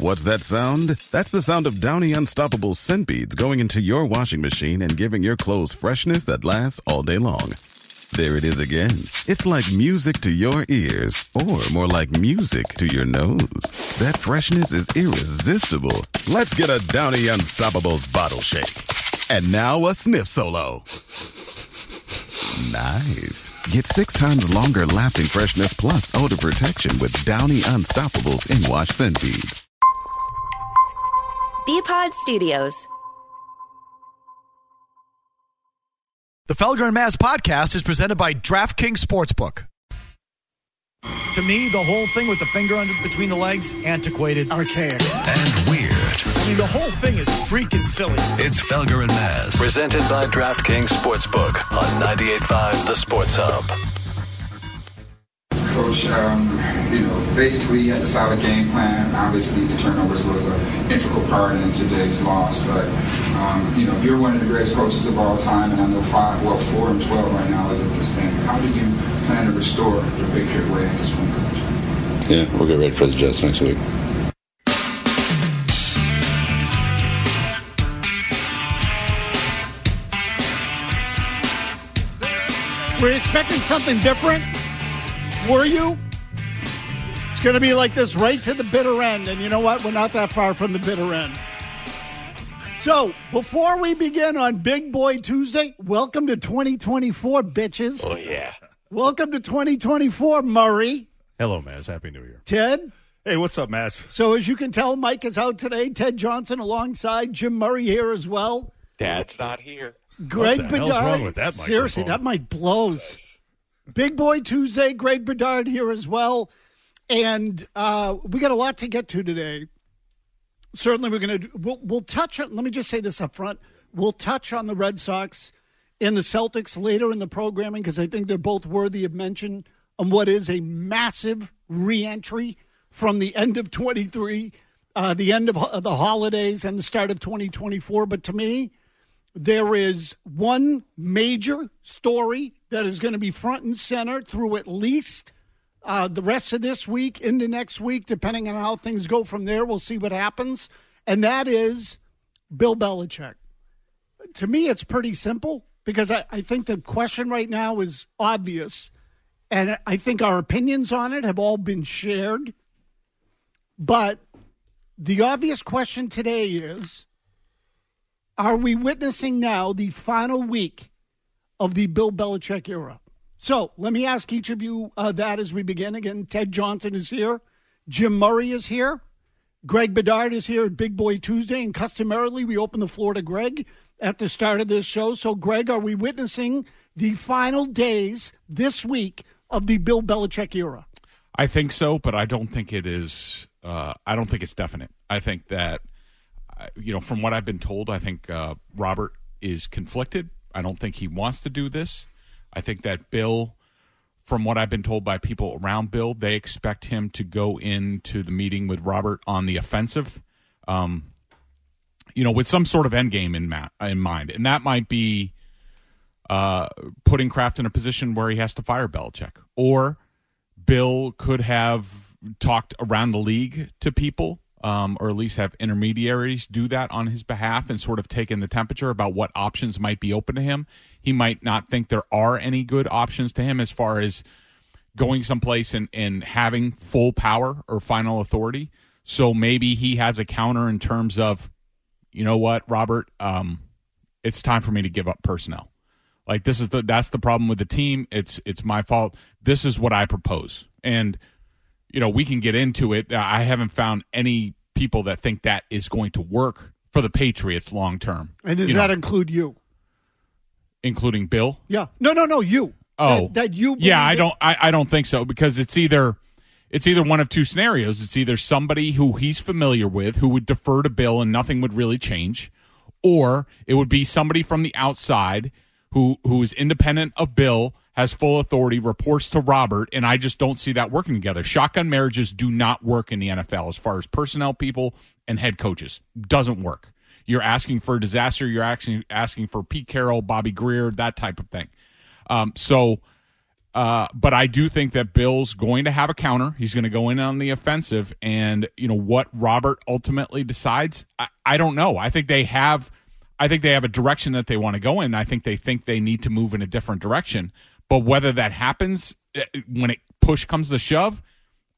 What's that sound? That's the sound of Downy Unstoppable scent beads going into your washing machine and giving your clothes freshness that lasts all day long. There it is again. It's like music to your ears, or more like music to your nose. That freshness is irresistible. Let's get a Downy Unstoppables bottle shake. And now a sniff solo. Nice. Get six times longer lasting freshness plus odor protection with Downy Unstoppables in wash scent beads. Bpod Studios. The Felger and Mazz podcast is presented by DraftKings Sportsbook. To me, the whole thing with the finger under between the legs, antiquated, archaic. and weird. I mean, the whole thing is freaking silly. It's Felger and Mazz, presented by DraftKings Sportsbook on 98.5 The Sports Hub. Coach, um, you know, basically he had a solid game plan. Obviously, the turnovers was an integral part in today's loss. But um, you know, you're one of the greatest coaches of all time, and I know five, well, four and twelve right now isn't the standard. How do you plan to restore the victory way at this point, Coach? Yeah, we'll get ready for the Jets next week. Were you expecting something different? Were you? It's going to be like this right to the bitter end. And you know what? We're not that far from the bitter end. So, before we begin on Big Boy Tuesday, welcome to 2024, bitches. Oh yeah. Welcome to 2024, Murray. Hello, Mazz. Happy New Year. Ted. Hey, what's up, Mazz? So, as you can tell, Mike is out today. Ted Johnson alongside Jim Murray here as well. Dad's not here. Greg the hell's Bedard. wrong with that Seriously, that mic blows. Big Boy Tuesday, Greg Bedard here as well. And uh, we got a lot to get to today. Certainly, we're going to we'll, we'll touch on. Let me just say this up front: we'll touch on the Red Sox and the Celtics later in the programming because I think they're both worthy of mention on what is a massive reentry from the end of 23, uh, the end of the holidays, and the start of 2024. But to me, there is one major story that is going to be front and center through at least uh, the rest of this week into next week, depending on how things go from there. We'll see what happens. And that is Bill Belichick. To me, it's pretty simple because I, I think the question right now is obvious. And I think our opinions on it have all been shared. But the obvious question today is are we witnessing now the final week of the Bill Belichick era? So let me ask each of you uh, that as we begin. Again, Ted Johnson is here, Jim Murray is here, Greg Bedard is here at Big Boy Tuesday, and customarily we open the floor to Greg at the start of this show. So, Greg, are we witnessing the final days this week of the Bill Belichick era? I think so, but I don't think it is. Uh, I don't think it's definite. I think that, uh, you know, from what I've been told, I think uh, Robert is conflicted. I don't think he wants to do this. I think that Bill, from what I've been told by people around Bill, they expect him to go into the meeting with Robert on the offensive. Um, you know, with some sort of end game in ma- in mind, and that might be uh, putting Kraft in a position where he has to fire Belichick, or Bill could have talked around the league to people, um, or at least have intermediaries do that on his behalf and sort of taken the temperature about what options might be open to him. He might not think there are any good options to him as far as going someplace and, and having full power or final authority. So maybe he has a counter in terms of, you know what, Robert, um, it's time for me to give up personnel. Like this is the that's the problem with the team. It's it's my fault. This is what I propose. And you know, we can get into it. Uh, I haven't found any people that think that is going to work for the Patriots long term. And does You that know, include you? including Bill? Yeah. No, no, no, you. Oh, That, that you. Yeah, I don't. I, I don't think so because it's either it's either one of two scenarios. It's either somebody who he's familiar with who would defer to Bill and nothing would really change, or it would be somebody from the outside who who is independent of Bill, has full authority, reports to Robert, and I just don't see that working together. Shotgun marriages do not work in the NFL as far as personnel people and head coaches. Doesn't work. You're asking for a disaster. You're asking asking for Pete Carroll, Bobby Grier, that type of thing. Um, so Uh, but I do think that Bill's going to have a counter. He's going to go in on the offensive, and you know what Robert ultimately decides. I, I don't know. I think they have. I think they have a direction that they want to go in. I think they think they need to move in a different direction. But whether that happens eh, when it push comes to shove,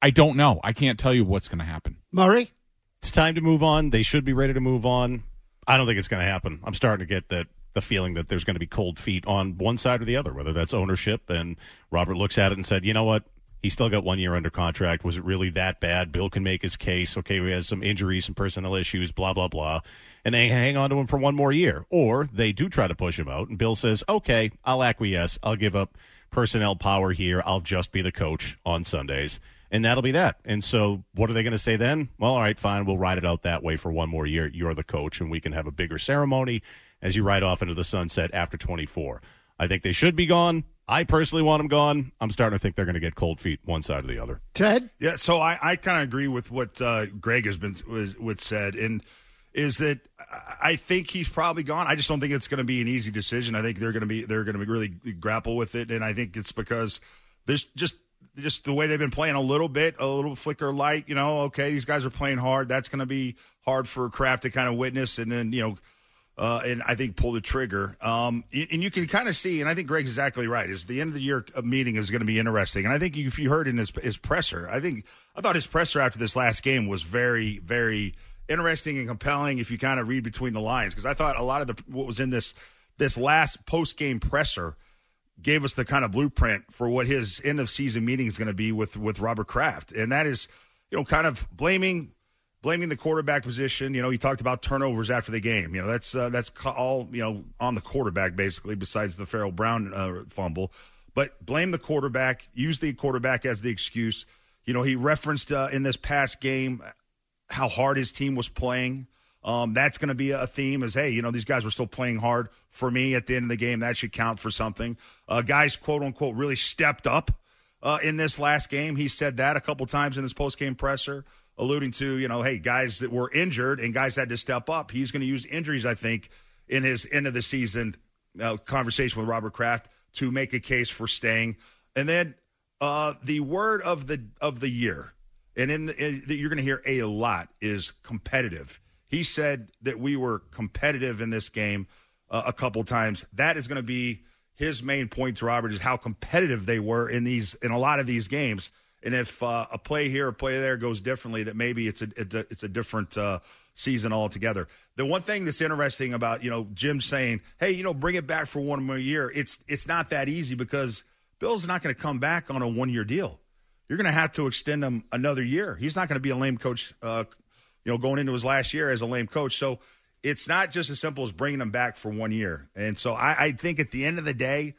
I don't know. I can't tell you what's going to happen. Murray, it's time to move on. They should be ready to move on. I don't think it's going to happen. I'm starting to get that the feeling that there's going to be cold feet on one side or the other, whether that's ownership. And Robert looks at it and said, you know what? He still got one year under contract. Was it really that bad? Bill can make his case. Okay, we had some injuries, some personnel issues, blah, blah, blah. And they hang on to him for one more year. Or they do try to push him out. And Bill says, okay, I'll acquiesce. I'll give up personnel power here. I'll just be the coach on Sundays. And that'll be that. And so, what are they going to say then? Well, all right, fine. We'll ride it out that way for one more year. You're the coach, and we can have a bigger ceremony as you ride off into the sunset after 24. I think they should be gone. I personally want them gone. I'm starting to think they're going to get cold feet one side or the other. Ted? Yeah, so I, I kind of agree with what uh, Greg has been was, was said, and is that I think he's probably gone. I just don't think it's going to be an easy decision. I think they're going to be they're going to be really grapple with it, and I think it's because there's just just the way they've been playing a little bit, a little flicker light. You know, okay, these guys are playing hard. That's going to be hard for Kraft to kind of witness, and then you know uh, and I think pull the trigger. Um, and you can kind of see, and I think Greg's exactly right. Is the end of the year meeting is going to be interesting, and I think if you heard in his his presser, I think I thought his presser after this last game was very very interesting and compelling. If you kind of read between the lines, because I thought a lot of the what was in this this last post game presser gave us the kind of blueprint for what his end of season meeting is going to be with with Robert Kraft, and that is you know kind of blaming blaming the quarterback position. You know, he talked about turnovers after the game. You know, that's uh, that's all you know on the quarterback basically, besides the Pharaoh Brown uh, fumble. But blame the quarterback. Use the quarterback as the excuse. You know, he referenced uh, in this past game how hard his team was playing. Um, that's going to be a theme. Is hey, you know, these guys were still playing hard for me at the end of the game. That should count for something. Uh, guys, quote unquote, really stepped up uh, in this last game. He said that a couple times in this post game presser alluding to, you know, hey, guys that were injured and guys had to step up. He's going to use injuries, I think, in his end of the season uh, conversation with Robert Kraft to make a case for staying. And then uh, the word of the of the year, and in, the, you're going to hear a lot is competitive. He said that we were competitive in this game uh, a couple times. That is going to be his main point to Robert is how competitive they were in these in a lot of these games and if uh, a play here, a play there goes differently, that maybe it's a it's a different uh, season altogether. The one thing that's interesting about you know Jim saying, "Hey, you know, bring it back for one more year," it's it's not that easy because Bill's not going to come back on a one year deal. You're going to have to extend him another year. He's not going to be a lame coach, uh, you know, going into his last year as a lame coach. So it's not just as simple as bringing him back for one year. And so I, I think at the end of the day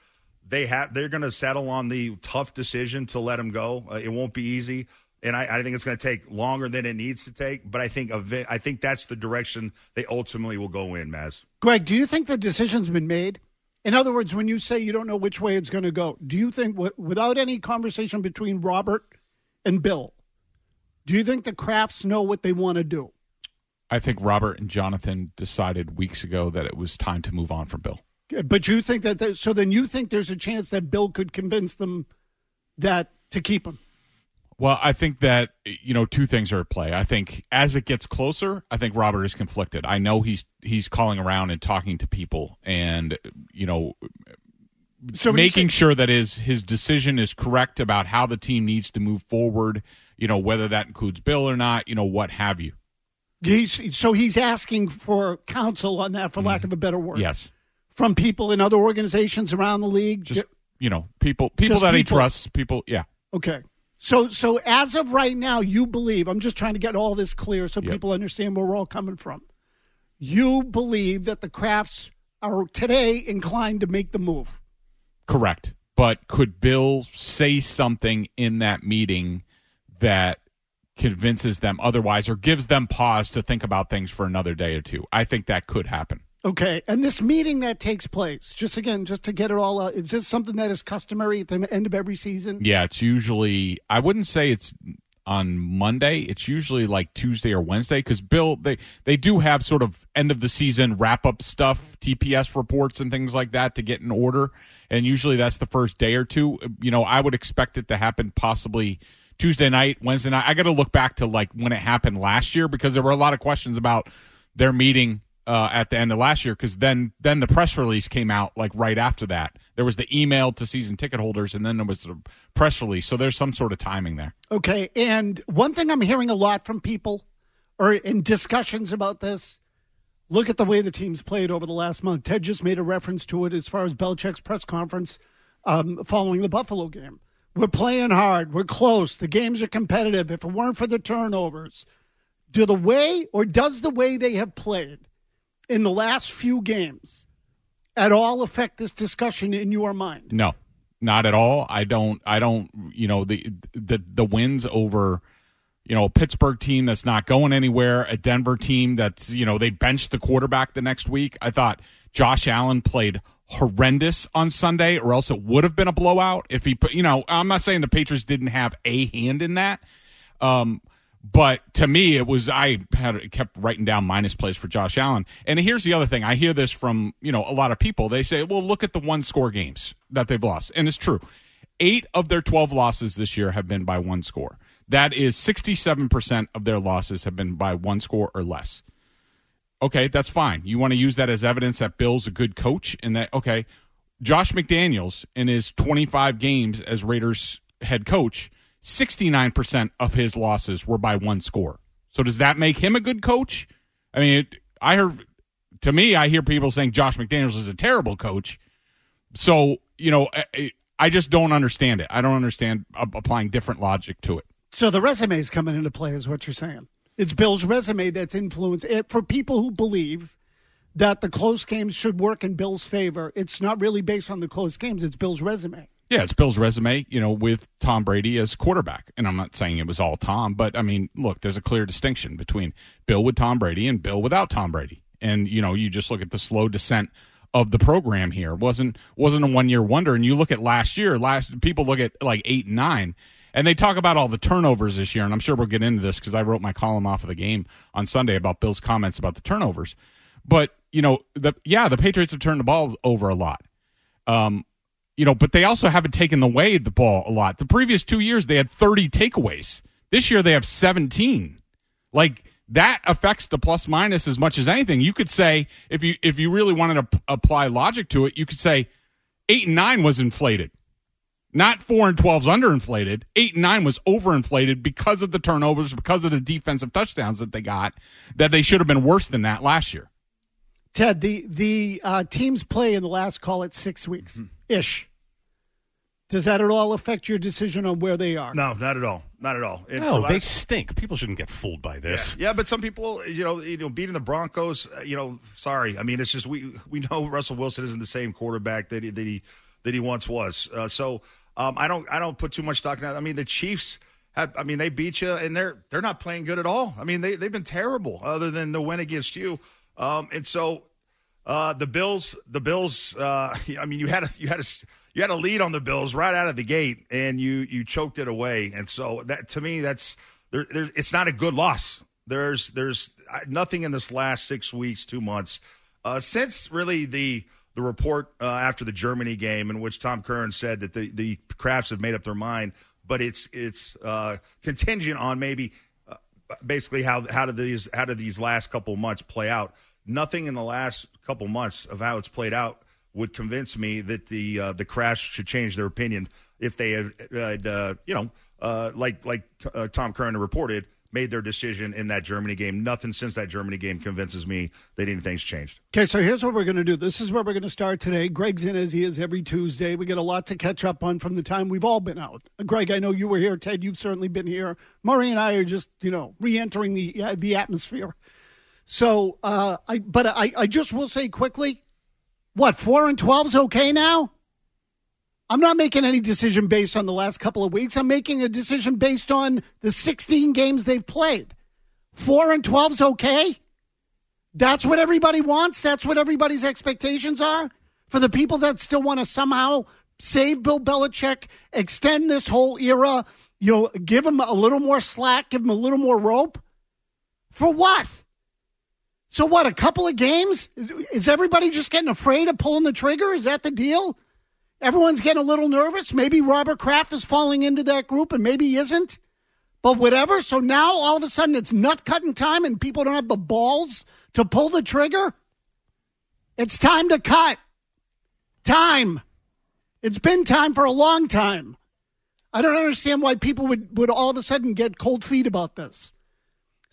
they have they're going to settle on the tough decision to let him go. Uh, it won't be easy, and I, I think it's going to take longer than it needs to take. But I think I think that's the direction they ultimately will go in. Mazz, Greg, do you think the decision's been made? In other words, when you say you don't know which way it's going to go, do you think without any conversation between Robert and Bill, do you think the Krafts know what they want to do? I think Robert and Jonathan decided weeks ago that it was time to move on from Bill. But you think that, so then you think there's a chance that Bill could convince them that to keep him? Well, I think that you know two things are at play. I think as it gets closer, I think Robert is conflicted. I know he's he's calling around and talking to people, and you know, so making say- sure that his his decision is correct about how the team needs to move forward. You know, whether that includes Bill or not. You know, what have you. He's so he's asking for counsel on that, for mm-hmm. lack of a better word. Yes from people in other organizations around the league? Just you know, people people that people. he trusts, people. Yeah. Okay. So so as of right now, you believe. I'm just trying to get all this clear so yep. people understand where we're all coming from. You believe that the Krafts are today inclined to make the move. Correct. But could Bill say something in that meeting that convinces them otherwise or gives them pause to think about things for another day or two? I think that could happen. Okay, and this meeting that takes place, just again, just to get it all out, is this something that is customary at the end of every season? Yeah, it's usually. I wouldn't say it's on Monday. It's usually like Tuesday or Wednesday because Bill they they do have sort of end of the season wrap up stuff, TPS reports and things like that to get in order. and usually that's the first day or two. You know, I would expect it to happen possibly Tuesday night, Wednesday night. I got to look back to like when it happened last year because there were a lot of questions about their meeting uh, at the end of last year because then then the press release came out like right after that. There was the email to season ticket holders, and then there was the press release. So there's some sort of timing there. Okay, and one thing I'm hearing a lot from people, or in discussions about this, look at the way the teams played over the last month. Ted just made a reference to it as far as Belichick's press conference um, following the Buffalo game. We're playing hard. We're close. The games are competitive. If it weren't for the turnovers, do the way or does the way they have played in the last few games at all affect this discussion in your mind? No, not at all. I don't. I don't. You know the the the wins over. You know, a Pittsburgh team that's not going anywhere, a Denver team that's, you know, they benched the quarterback the next week. I thought Josh Allen played horrendous on Sunday, or else it would have been a blowout. If he, put, you know, I'm not saying the Patriots didn't have a hand in that, um, but to me, it was I had kept writing down minus plays for Josh Allen. And here's the other thing: I hear this from you know a lot of people. They say, "Well, look at the one score games that they've lost," and it's true. Eight of their 12 losses this year have been by one score. That is 67% of their losses have been by one score or less. Okay, that's fine. You want to use that as evidence that Bill's a good coach and that, okay, Josh McDaniels in his 25 games as Raiders head coach, 69% of his losses were by one score. So does that make him a good coach? I mean, it, I heard, to me, I hear people saying Josh McDaniels is a terrible coach. So, you know, I, I just don't understand it. I don't understand applying different logic to it. So the resume is coming into play, is what you're saying. It's Bill's resume that's influenced it for people who believe that the close games should work in Bill's favor. It's not really based on the close games. It's Bill's resume. Yeah, it's Bill's resume, you know, with Tom Brady as quarterback. And I'm not saying it was all Tom, but I mean, look, there's a clear distinction between Bill with Tom Brady and Bill without Tom Brady. And, you know, you just look at the slow descent of the program here. It wasn't wasn't a one year wonder. And you look at last year, last people look at like eight and nine and they talk about all the turnovers this year, and I'm sure we'll get into this because I wrote my column off of the game on Sunday about Bill's comments about the turnovers. But you know, the yeah, the Patriots have turned the ball over a lot. Um, you know, but they also haven't taken away the ball a lot. The previous two years they had 30 takeaways. This year they have 17. Like that affects the plus minus as much as anything. You could say if you if you really wanted to p- apply logic to it, you could say eight and nine was inflated. Not four and 12's underinflated. Eight and nine was overinflated because of the turnovers, because of the defensive touchdowns that they got, that they should have been worse than that last year. Ted, the the uh, teams play in the last call it six weeks mm-hmm. Ish. Does that at all affect your decision on where they are? No, not at all. Not at all. no, last... they stink. People shouldn't get fooled by this. Yeah. yeah. but some people, you know, you know, beating the Broncos, uh, you know, sorry. I mean, it's just we we know Russell Wilson isn't the same quarterback that he that he that he once was. Uh, so um, I don't I don't put too much stock in that. I mean, the Chiefs have I mean they beat you and they're they're not playing good at all. I mean they they've been terrible other than the win against you. Um, and so uh, the Bills the Bills uh, I mean you had a you had a you had a lead on the Bills right out of the gate and you you choked it away. And so that to me that's there, there it's not a good loss. There's there's nothing in this last 6 weeks, 2 months uh, since really the the report uh, after the Germany game in which Tom Curran said that the the Krafts have made up their mind, but it's it's uh, contingent on maybe uh, basically how how did these how did these last couple months play out. Nothing in the last couple months of how it's played out would convince me that the uh, the Krafts should change their opinion if they had, uh, you know uh, like like Tom Curran reported made their decision in that Germany game. Nothing since that Germany game convinces me that anything's changed. Okay, so here's what we're going to do. This is where we're going to start today. Greg's in as he is every Tuesday. We get a lot to catch up on from the time we've all been out. Greg, I know you were here. Ted, you've certainly been here. Murray and I are just, you know, re-entering the uh, the atmosphere. So, uh, I but I, I just will say quickly, what four and twelve is okay now? I'm not making any decision based on the last couple of weeks. I'm making a decision based on the 16 games they've played. 4 and 12 is okay. That's what everybody wants. That's what everybody's expectations are. For the people that still want to somehow save Bill Belichick, extend this whole era, you know, give him a little more slack, give him a little more rope. For what? So what, a couple of games? Is everybody just getting afraid of pulling the trigger? Is that the deal? Everyone's getting a little nervous. Maybe Robert Kraft is falling into that group and maybe he isn't. But whatever. So now all of a sudden it's nut cutting time and people don't have the balls to pull the trigger. It's time to cut. Time. It's been time for a long time. I don't understand why people would, would all of a sudden get cold feet about this.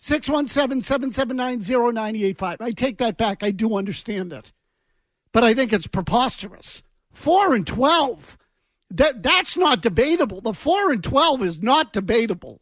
617 779 0985. I take that back. I do understand it. But I think it's preposterous. 4 and 12. That, that's not debatable. The 4 and 12 is not debatable.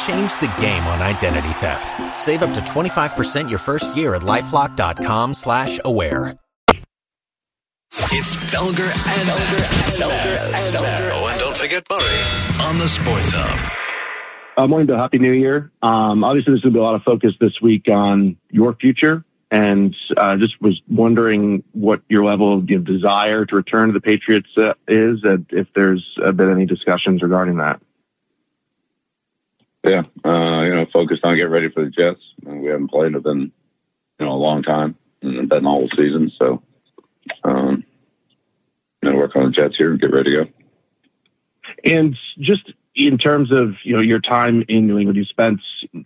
Change the game on identity theft. Save up to 25% your first year at LifeLock.com slash aware. It's Felger and Felger. And Oh, and don't forget Murray on the Sports Hub. Uh, morning, Bill. Happy New Year. Um, obviously, there's going to be a lot of focus this week on your future, and uh, just was wondering what your level of you know, desire to return to the Patriots uh, is, and if there's uh, been any discussions regarding that. Yeah, uh, you know, focused on getting ready for the Jets. Uh, we haven't played them in you know a long time, and been all season. So, um, you know, work on the Jets here and get ready to go. And just in terms of you know your time in New England, you spent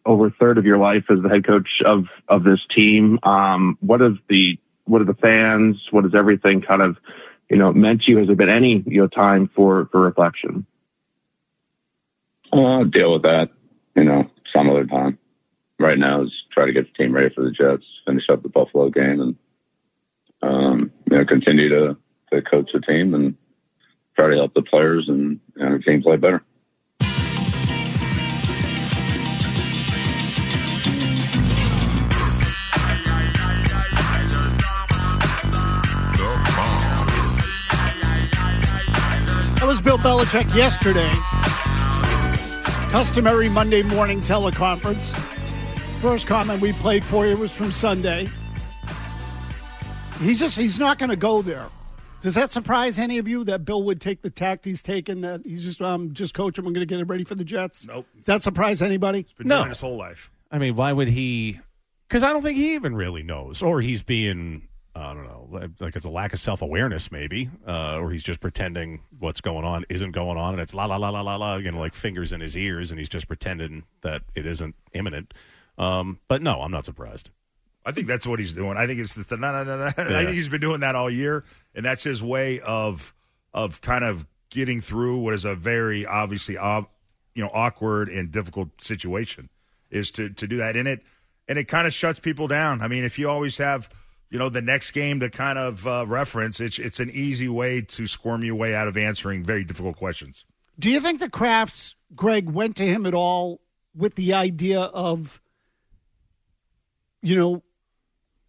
over a third of your life as the head coach of of this team. Um, what have the what are the fans? What has everything kind of you know meant to you? Has there been any you know time for for reflection? I'll deal with that, you know, some other time. Right now is try to get the team ready for the Jets, finish up the Buffalo game, and um, you know continue to to coach the team and try to help the players and, and the team play better. That was Bill Belichick yesterday. Customary Monday morning teleconference. First comment we played for you was from Sunday. He's just he's not going to go there. Does that surprise any of you that Bill would take the tact he's taken? That he's just um just coach him. I'm going to get him ready for the Jets. Nope. Does that surprise anybody? Been No. doing it his whole life. I mean, why would he? Because I don't think he even really knows, or he's being, I don't know, like- it's a lack of self awareness, maybe, uh, or he's just pretending what's going on isn't going on, and it's la la la la la la, you know, like fingers in his ears, and he's just pretending that it isn't imminent. Um, but no, I'm not surprised. I think that's what he's doing. I think it's the no, no, no, no. I think he's been doing that all year, and that's his way of of kind of getting through what is a very obviously ob, you know awkward and difficult situation is to to do that in it, and it kind of shuts people down. I mean, if you always have you know the next game to kind of uh, reference, it's it's an easy way to squirm your way out of answering very difficult questions. Do you think the Krafts, Greg, went to him at all with the idea of, you know,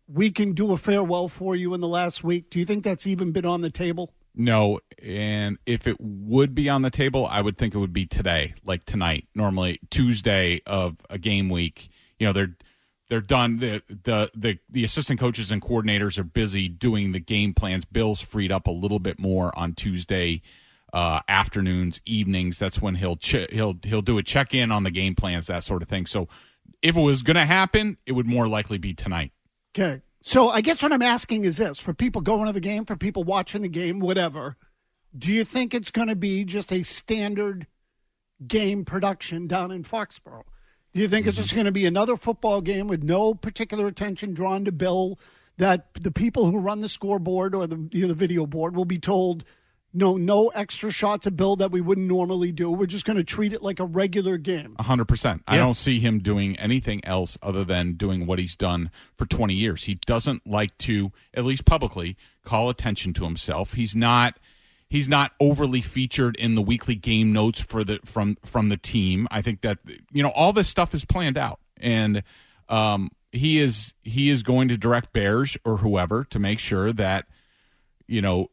we can do a farewell for you in the last week? Do you think that's even been on the table? No, and if it would be on the table, I would think it would be today, like tonight. Normally Tuesday of a game week, you know, they're they're done. The the the, the assistant coaches and coordinators are busy doing the game plans. Bill's freed up a little bit more on Tuesday uh, afternoons, evenings. That's when he'll he'll he'll do a check in on the game plans, that sort of thing. So if it was going to happen, it would more likely be tonight. Okay. So I guess what I'm asking is this for people going to the game, for people watching the game, whatever, do you think it's going to be just a standard game production down in Foxborough? Do you think it's mm-hmm. just going to be another football game with no particular attention drawn to Bill? That the people who run the scoreboard or the you know, the video board will be told, no, no extra shots of Bill that we wouldn't normally do. We're just going to treat it like a regular game. Hundred percent. I don't see him doing anything else other than doing what he's done for twenty years. He doesn't like to, at least publicly, call attention to himself. He's not. He's not overly featured in the weekly game notes for the from from the team. I think that you know all this stuff is planned out, and um, he is he is going to direct Berj or whoever to make sure that you know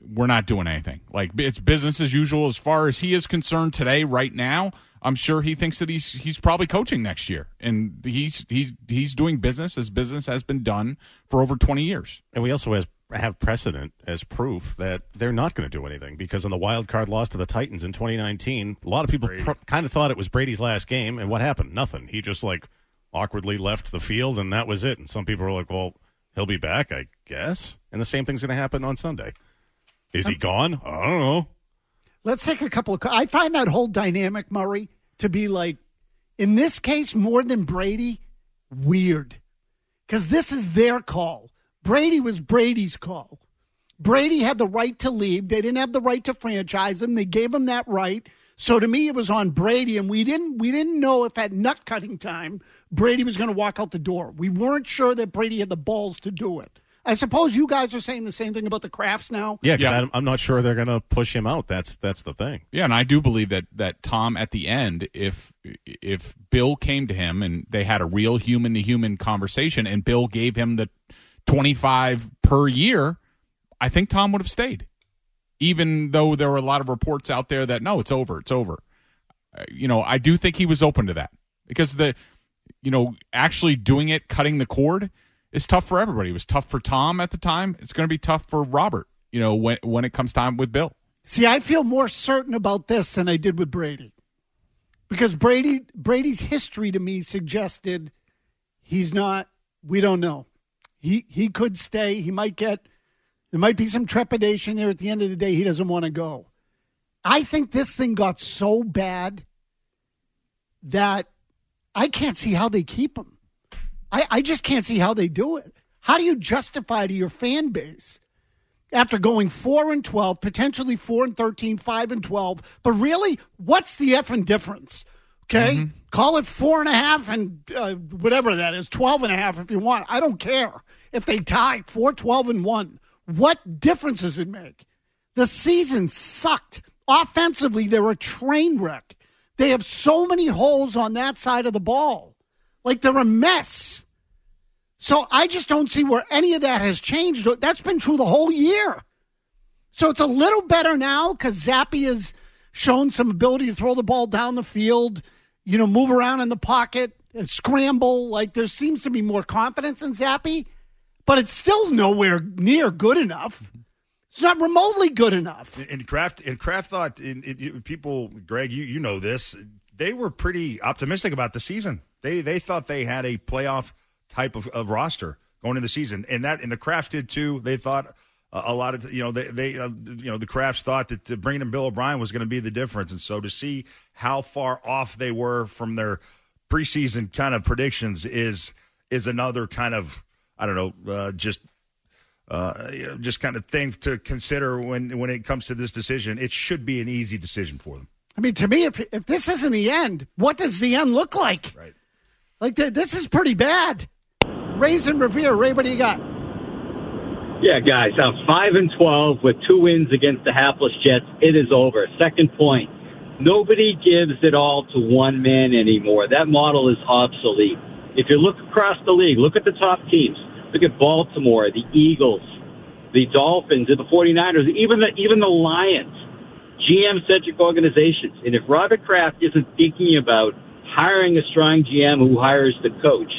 we're not doing anything. Like it's business as usual as far as he is concerned today, right now. I'm sure he thinks that he's he's probably coaching next year, and he's he's he's doing business as business has been done for over 20 years. And we also has, have precedent as proof that they're not going to do anything because in the wild card loss to the Titans in 2019, a lot of people kind of thought it was Brady's last game, and what happened? Nothing. He just like awkwardly left the field, and that was it. And some people were like, "Well, he'll be back, I guess." And the same thing's going to happen on Sunday. Is he gone? I don't know. Let's take a couple of. I find that whole dynamic, Murray, to be like, in this case, more than Brady, weird. Because this is their call. Brady was Brady's call. Brady had the right to leave. They didn't have the right to franchise him. They gave him that right. So to me, it was on Brady, and we didn't we didn't know if at nut cutting time Brady was going to walk out the door. We weren't sure that Brady had the balls to do it. I suppose you guys are saying the same thing about the Krafts now. Yeah, because I'm, I'm not sure they're going to push him out. That's that's the thing. Yeah, and I do believe that that Tom at the end, if if Bill came to him and they had a real human to human conversation, and Bill gave him the twenty five per year, I think Tom would have stayed, even though there were a lot of reports out there that no, it's over, it's over. Uh, you know, I do think he was open to that because the, you know, actually doing it, cutting the cord is tough for everybody. It was tough for Tom at the time. It's going to be tough for Robert. You know, when when it comes time with Bill. See, I feel more certain about this than I did with Brady. Because Brady Brady's history to me suggested he's not we don't know. He he could stay, he might get there might be some trepidation there at the end of the day he doesn't want to go. I think this thing got so bad that I can't see how they keep him. I, I just can't see how they do it. How do you justify to your fan base after going 4 and 12, potentially 4 and 13, 5 and 12? But really, what's the effing difference? Okay? Mm-hmm. Call it four and a half and uh, whatever that is, 12 and a half if you want. I don't care if they tie 4, 12, and 1. What difference does it make? The season sucked. Offensively, they're a train wreck. They have so many holes on that side of the ball. Like they're a mess. So I just don't see where any of that has changed. That's been true the whole year. So it's a little better now because Zappe has shown some ability to throw the ball down the field, you know, move around in the pocket, scramble. Like there seems to be more confidence in Zappe, but it's still nowhere near good enough. It's not remotely good enough. And Kraft and Kraft thought in, in, people, Greg, you you know this. They were pretty optimistic about the season. They they thought they had a playoff type of, of roster going into the season, and that and the Krafts did too. They thought uh, a lot of you know they they uh, you know the Krafts thought that uh, bringing in Bill O'Brien was going to be the difference, and so to see how far off they were from their preseason kind of predictions is is another kind of I don't know uh, just. Uh, you know, just kind of thing to consider when when it comes to this decision. It should be an easy decision for them. I mean, to me, if if this isn't the end, what does the end look like? Right. Like this is pretty bad. Raisin Revere, Ray, what do you got? Yeah, guys, I'm five and twelve with two wins against the hapless Jets. It is over. Second point: nobody gives it all to one man anymore. That model is obsolete. If you look across the league, look at the top teams. Look at Baltimore, the Eagles, the Dolphins, and the 49ers, even the even the Lions. GM centric organizations. And if Robert Kraft isn't thinking about hiring a strong GM who hires the coach,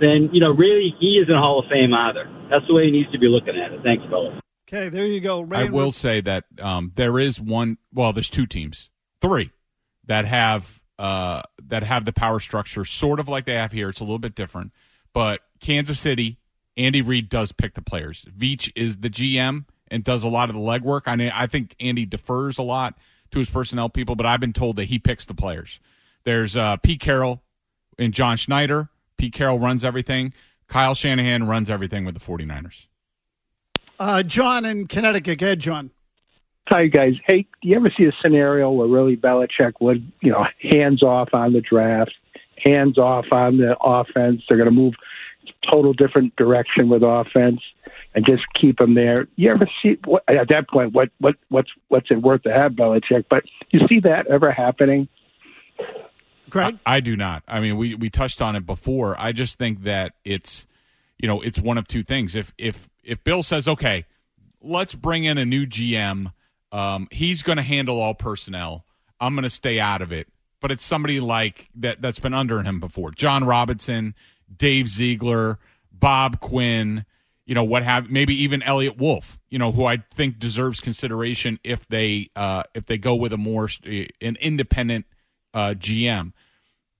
then, you know, really he isn't Hall of Fame either. That's the way he needs to be looking at it. Thanks, fellas. Okay, there you go. Ray I will say that um, there is one. Well, there's two teams, three that have uh, that have the power structure sort of like they have here. It's a little bit different, but Kansas City, Andy Reid does pick the players. Veach is the GM and does a lot of the legwork. I mean, I think Andy defers a lot to his personnel people, but I've been told that he picks the players. There's uh, Pete Carroll and John Schneider. Pete Carroll runs everything. Kyle Shanahan runs everything with the 49ers. Uh, John in Connecticut. Go ahead, John. Hi, guys. Hey, do you ever see a scenario where really Belichick would, you know, hands off on the draft, hands off on the offense? They're going to move total different direction with offense and just keep them there. You ever see what, at that point what what what's what's it worth to have Belichick? But you see that ever happening? I, I do not. I mean, we we touched on it before. I just think that it's you know it's one of two things. If if if Bill says okay, let's bring in a new GM, um, he's going to handle all personnel. I'm going to stay out of it. but it's somebody like that that's been under him before. Jon Robinson, Dave Ziegler, Bob Quinn, you know what have maybe even Eliot Wolf, you know who I think deserves consideration if they uh, if they go with a more an independent uh, GM.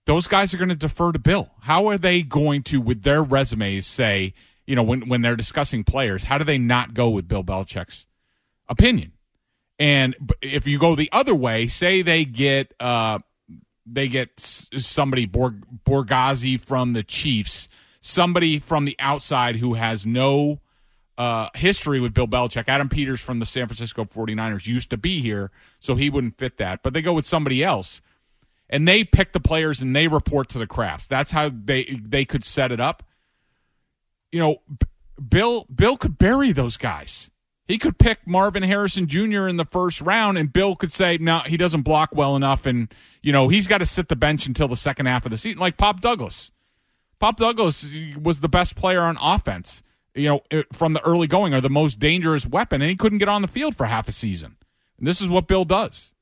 Those guys are going to defer to Bill. How are they going to, with their resumes, say you know when when they're discussing players, how do they not go with Bill Belichick's opinion? And if you go the other way, say they get uh, they get somebody Borg, Borgonzi from the Chiefs, somebody from the outside who has no uh, history with Bill Belichick. Adam Peters from the San Francisco 49ers used to be here, so he wouldn't fit that. But they go with somebody else, and they pick the players and they report to the Krafts. That's how they they could set it up. You know, Bill Bill could bury those guys. He could pick Marvin Harrison Jr. in the first round, and Bill could say, no, he doesn't block well enough, and, you know, he's got to sit the bench until the second half of the season, like Pop Douglas. Pop Douglas was the best player on offense, you know, from the early going, or the most dangerous weapon, and he couldn't get on the field for half a season. And this is what Bill does.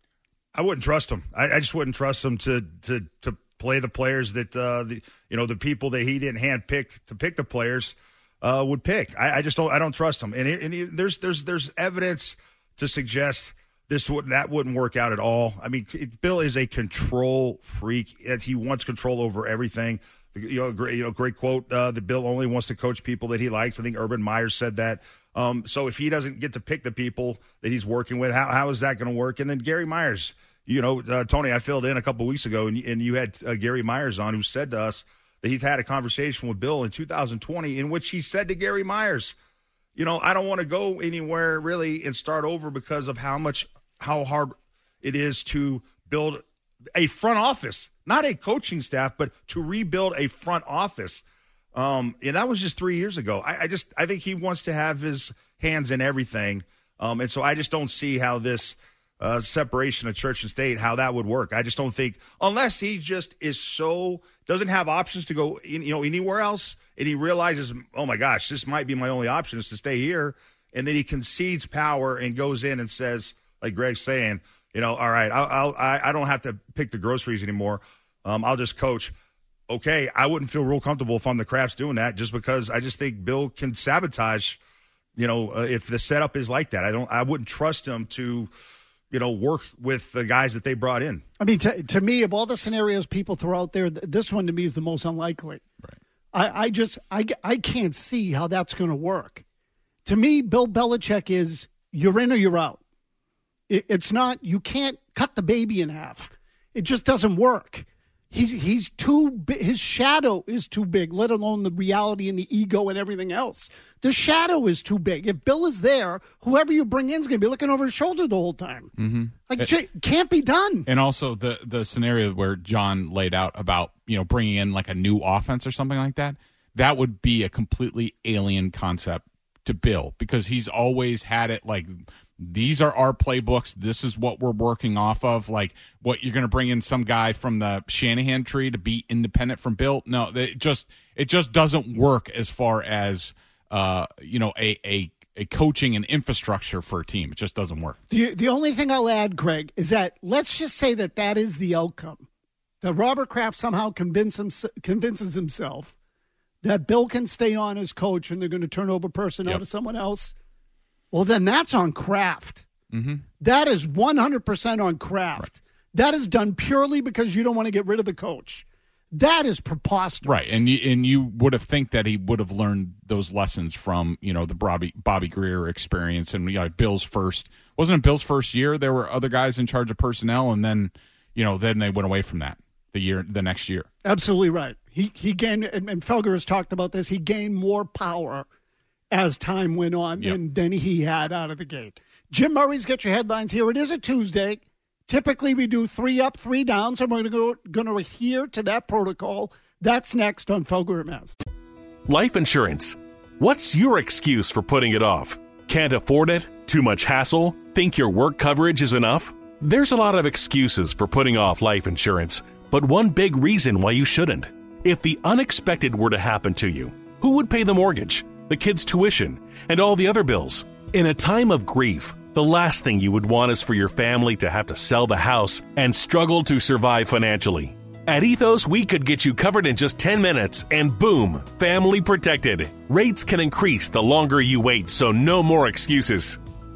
I wouldn't trust him. I, I just wouldn't trust him to to to play the players that uh, the you know the people that he didn't handpick to pick the players uh, would pick. I, I, just don't. I don't trust him. And, and he, there's there's there's evidence to suggest this would that wouldn't work out at all. I mean, Bill is a control freak. He wants control over everything. You know, great, you know, great quote. Uh, that Bill only wants to coach people that he likes. I think Urban Meyer said that. Um, so if he doesn't get to pick the people that he's working with, how how is that going to work? And then Gary Myers. You know, uh, Tony, I filled in a couple weeks ago, and, and you had uh, Gary Myers on, who said to us that he's had a conversation with Bill in 2020 in which he said to Gary Myers, you know, I don't want to go anywhere really and start over because of how much how hard it is to build a front office, not a coaching staff, but to rebuild a front office. Um, and that was just three years ago. I, I, just I think he wants to have his hands in everything. Um, and so I just don't see how this uh, separation of church and state, how that would work. I just don't think unless he just is so doesn't have options to go, in, you know, anywhere else, and he realizes, oh my gosh, this might be my only option is to stay here, and then he concedes power and goes in and says, like Greg's saying, you know, all right, I'll, I'll I don't have to pick the groceries anymore. Um, I'll just coach. Okay, I wouldn't feel real comfortable if I'm the Krafts doing that, just because I just think Bill can sabotage. You know, uh, if the setup is like that, I don't. I wouldn't trust him to you know, work with the guys that they brought in. I mean, to, to me, of all the scenarios people throw out there, this one to me is the most unlikely. Right. I, I just, I, I can't see how that's going to work. To me, Bill Belichick is you're in or you're out. It, it's not, you can't cut the baby in half. It just doesn't work. He's he's too big. His shadow is too big. Let alone the reality and the ego and everything else. The shadow is too big. If Bill is there, whoever you bring in is going to be looking over his shoulder the whole time. Mm-hmm. Like it, can't be done. And also the the scenario where John laid out about you know bringing in like a new offense or something like that. That would be a completely alien concept to Bill because he's always had it like these are our playbooks. This is what we're working off of. Like what you're going to bring in some guy from the Shanahan tree to be independent from Bill. No, it just it just doesn't work as far as uh, you know a a a coaching and infrastructure for a team. It just doesn't work. The the only thing I'll add, Greg, is that let's just say that that is the outcome. That Robert Kraft somehow convince him, convinces himself that Bill can stay on as coach and they're going to turn over personnel yep. to someone else well, then that's on Kraft. Mm-hmm. That is 100% on Kraft. Right. That is done purely because you don't want to get rid of the coach. That is preposterous. Right. And you, and you would have think that he would have learned those lessons from, you know, the Bobby, Bobby Grier experience and you know, Bill's first, wasn't it Bill's first year? There were other guys in charge of personnel and then, you know, then they went away from that the year, the next year. Absolutely right. He, he gained, and, and Felger has talked about this, he gained more power as time went on yep. than, than he had out of the gate. Jim Murray's got your headlines here. It is a Tuesday. Typically, we do three up, three down, so we're going to adhere to that protocol. That's next on Felger Mazz. Life insurance. What's your excuse for putting it off? Can't afford it? Too much hassle? Think your work coverage is enough? There's a lot of excuses for putting off life insurance, but one big reason why you shouldn't. If the unexpected were to happen to you, who would pay the mortgage? The kids' tuition, and all the other bills. In a time of grief, The last thing you would want is for your family to have to sell the house and struggle to survive financially. At Ethos, we could get you covered in just 10 minutes and boom, family protected. Rates can increase the longer you wait, so no more excuses.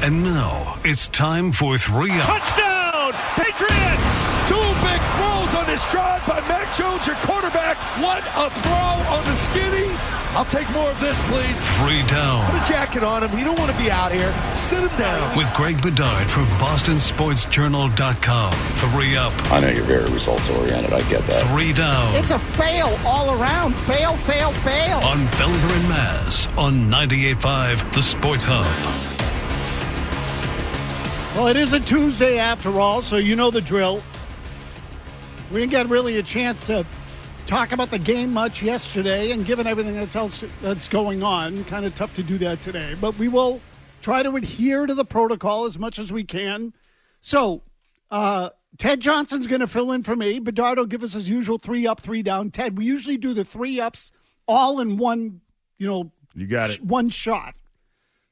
And now it's time for three. Touchdown, Patriots! Two big throws on this drive by Mac Jones, your quarterback. What a throw on the skinny. I'll take more of this, please. Three down. Put a jacket on him. He don't want to be out here. Sit him down. With Greg Bedard from BostonSportsJournal.com. Three up. I know you're very results oriented. I get that. Three down. It's a fail all around. Fail, fail, fail. On Felger and Mazz on 98.5 The Sports Hub. Well, it is a Tuesday after all, so you know the drill. We didn't get really a chance to talk about the game much yesterday, and given everything that's else that's going on, kind of tough to do that today. But we will try to adhere to the protocol as much as we can. So, uh, Ted Johnson's going to fill in for me. Bedard will give us his usual three up, three down. Ted, we usually do the three ups all in one, you know, You got it. one shot.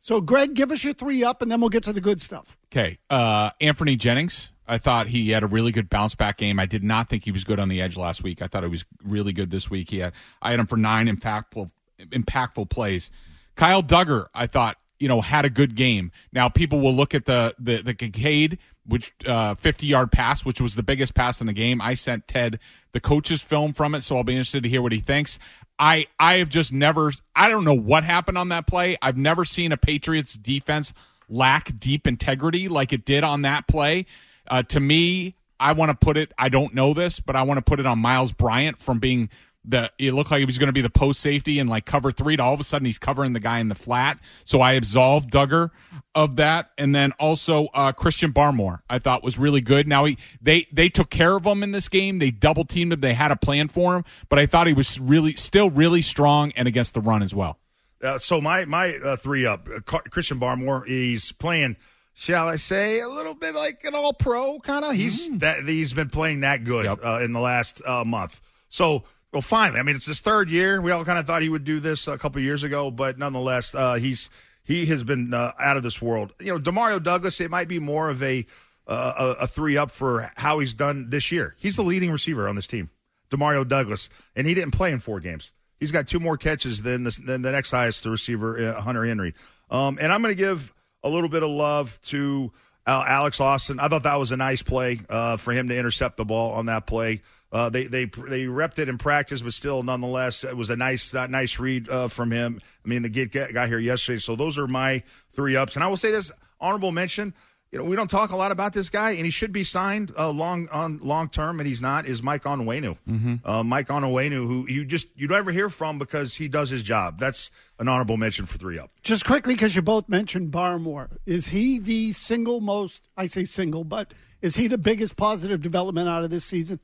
So, Greg, give us your three up, and then we'll get to the good stuff. Okay. Uh, Anthony Jennings. I thought he had a really good bounce back game. I did not think he was good on the edge last week. I thought he was really good this week. He had I had him for nine impactful impactful plays. Kyle Dugger, I thought, you know, had a good game. Now people will look at the the the Kincaid, which uh, 50 yard pass, which was the biggest pass in the game. I sent Ted the coach's film from it, so I'll be interested to hear what he thinks. I I have just never I don't know what happened on that play. I've never seen a Patriots defense lack deep integrity like it did on that play. Uh, to me, I want to put it. I don't know this, but I want to put it on Myles Bryant from being the. It looked like he was going to be the post safety and like cover three. To all of a sudden, he's covering the guy in the flat. So I absolved Dugger of that, and then also uh, Christian Barmore. I thought was really good. Now he they they took care of him in this game. They double teamed him. They had a plan for him, but I thought he was really still really strong and against the run as well. Uh, so my my uh, three up, uh, Christian Barmore. He's playing, shall I say, a little bit like an All Pro kind of. He's that he's been playing that good uh, in the last uh, month. So well, finally, I mean, it's his third year. We all kind of thought he would do this a couple years ago, but nonetheless, uh, he's he has been uh, out of this world. You know, Demario Douglas. It might be more of a uh, a, a three up for how he's done this year. He's the leading receiver on this team, Demario Douglas, and he didn't play in four games. He's got two more catches than the, than the next highest receiver, uh, Hunter Henry. Um, and I'm going to give a little bit of love to uh, Alex Austin. I thought that was a nice play uh, for him to intercept the ball on that play. Uh, they they they repped it in practice, but still, nonetheless, it was a nice nice read uh, from him. I mean, the got got here yesterday, so those are my three ups. And I will say this honorable mention. You know, we don't talk a lot about this guy, and he should be signed uh, long on long term, and he's not. Is Mike Onwenu? Mm-hmm. Uh, Mike Onwenu, who you just you never hear from because he does his job. That's an honorable mention for three up. Just quickly, because you both mentioned Barmore, is he the single most? I say single, but is he the biggest positive development out of this season?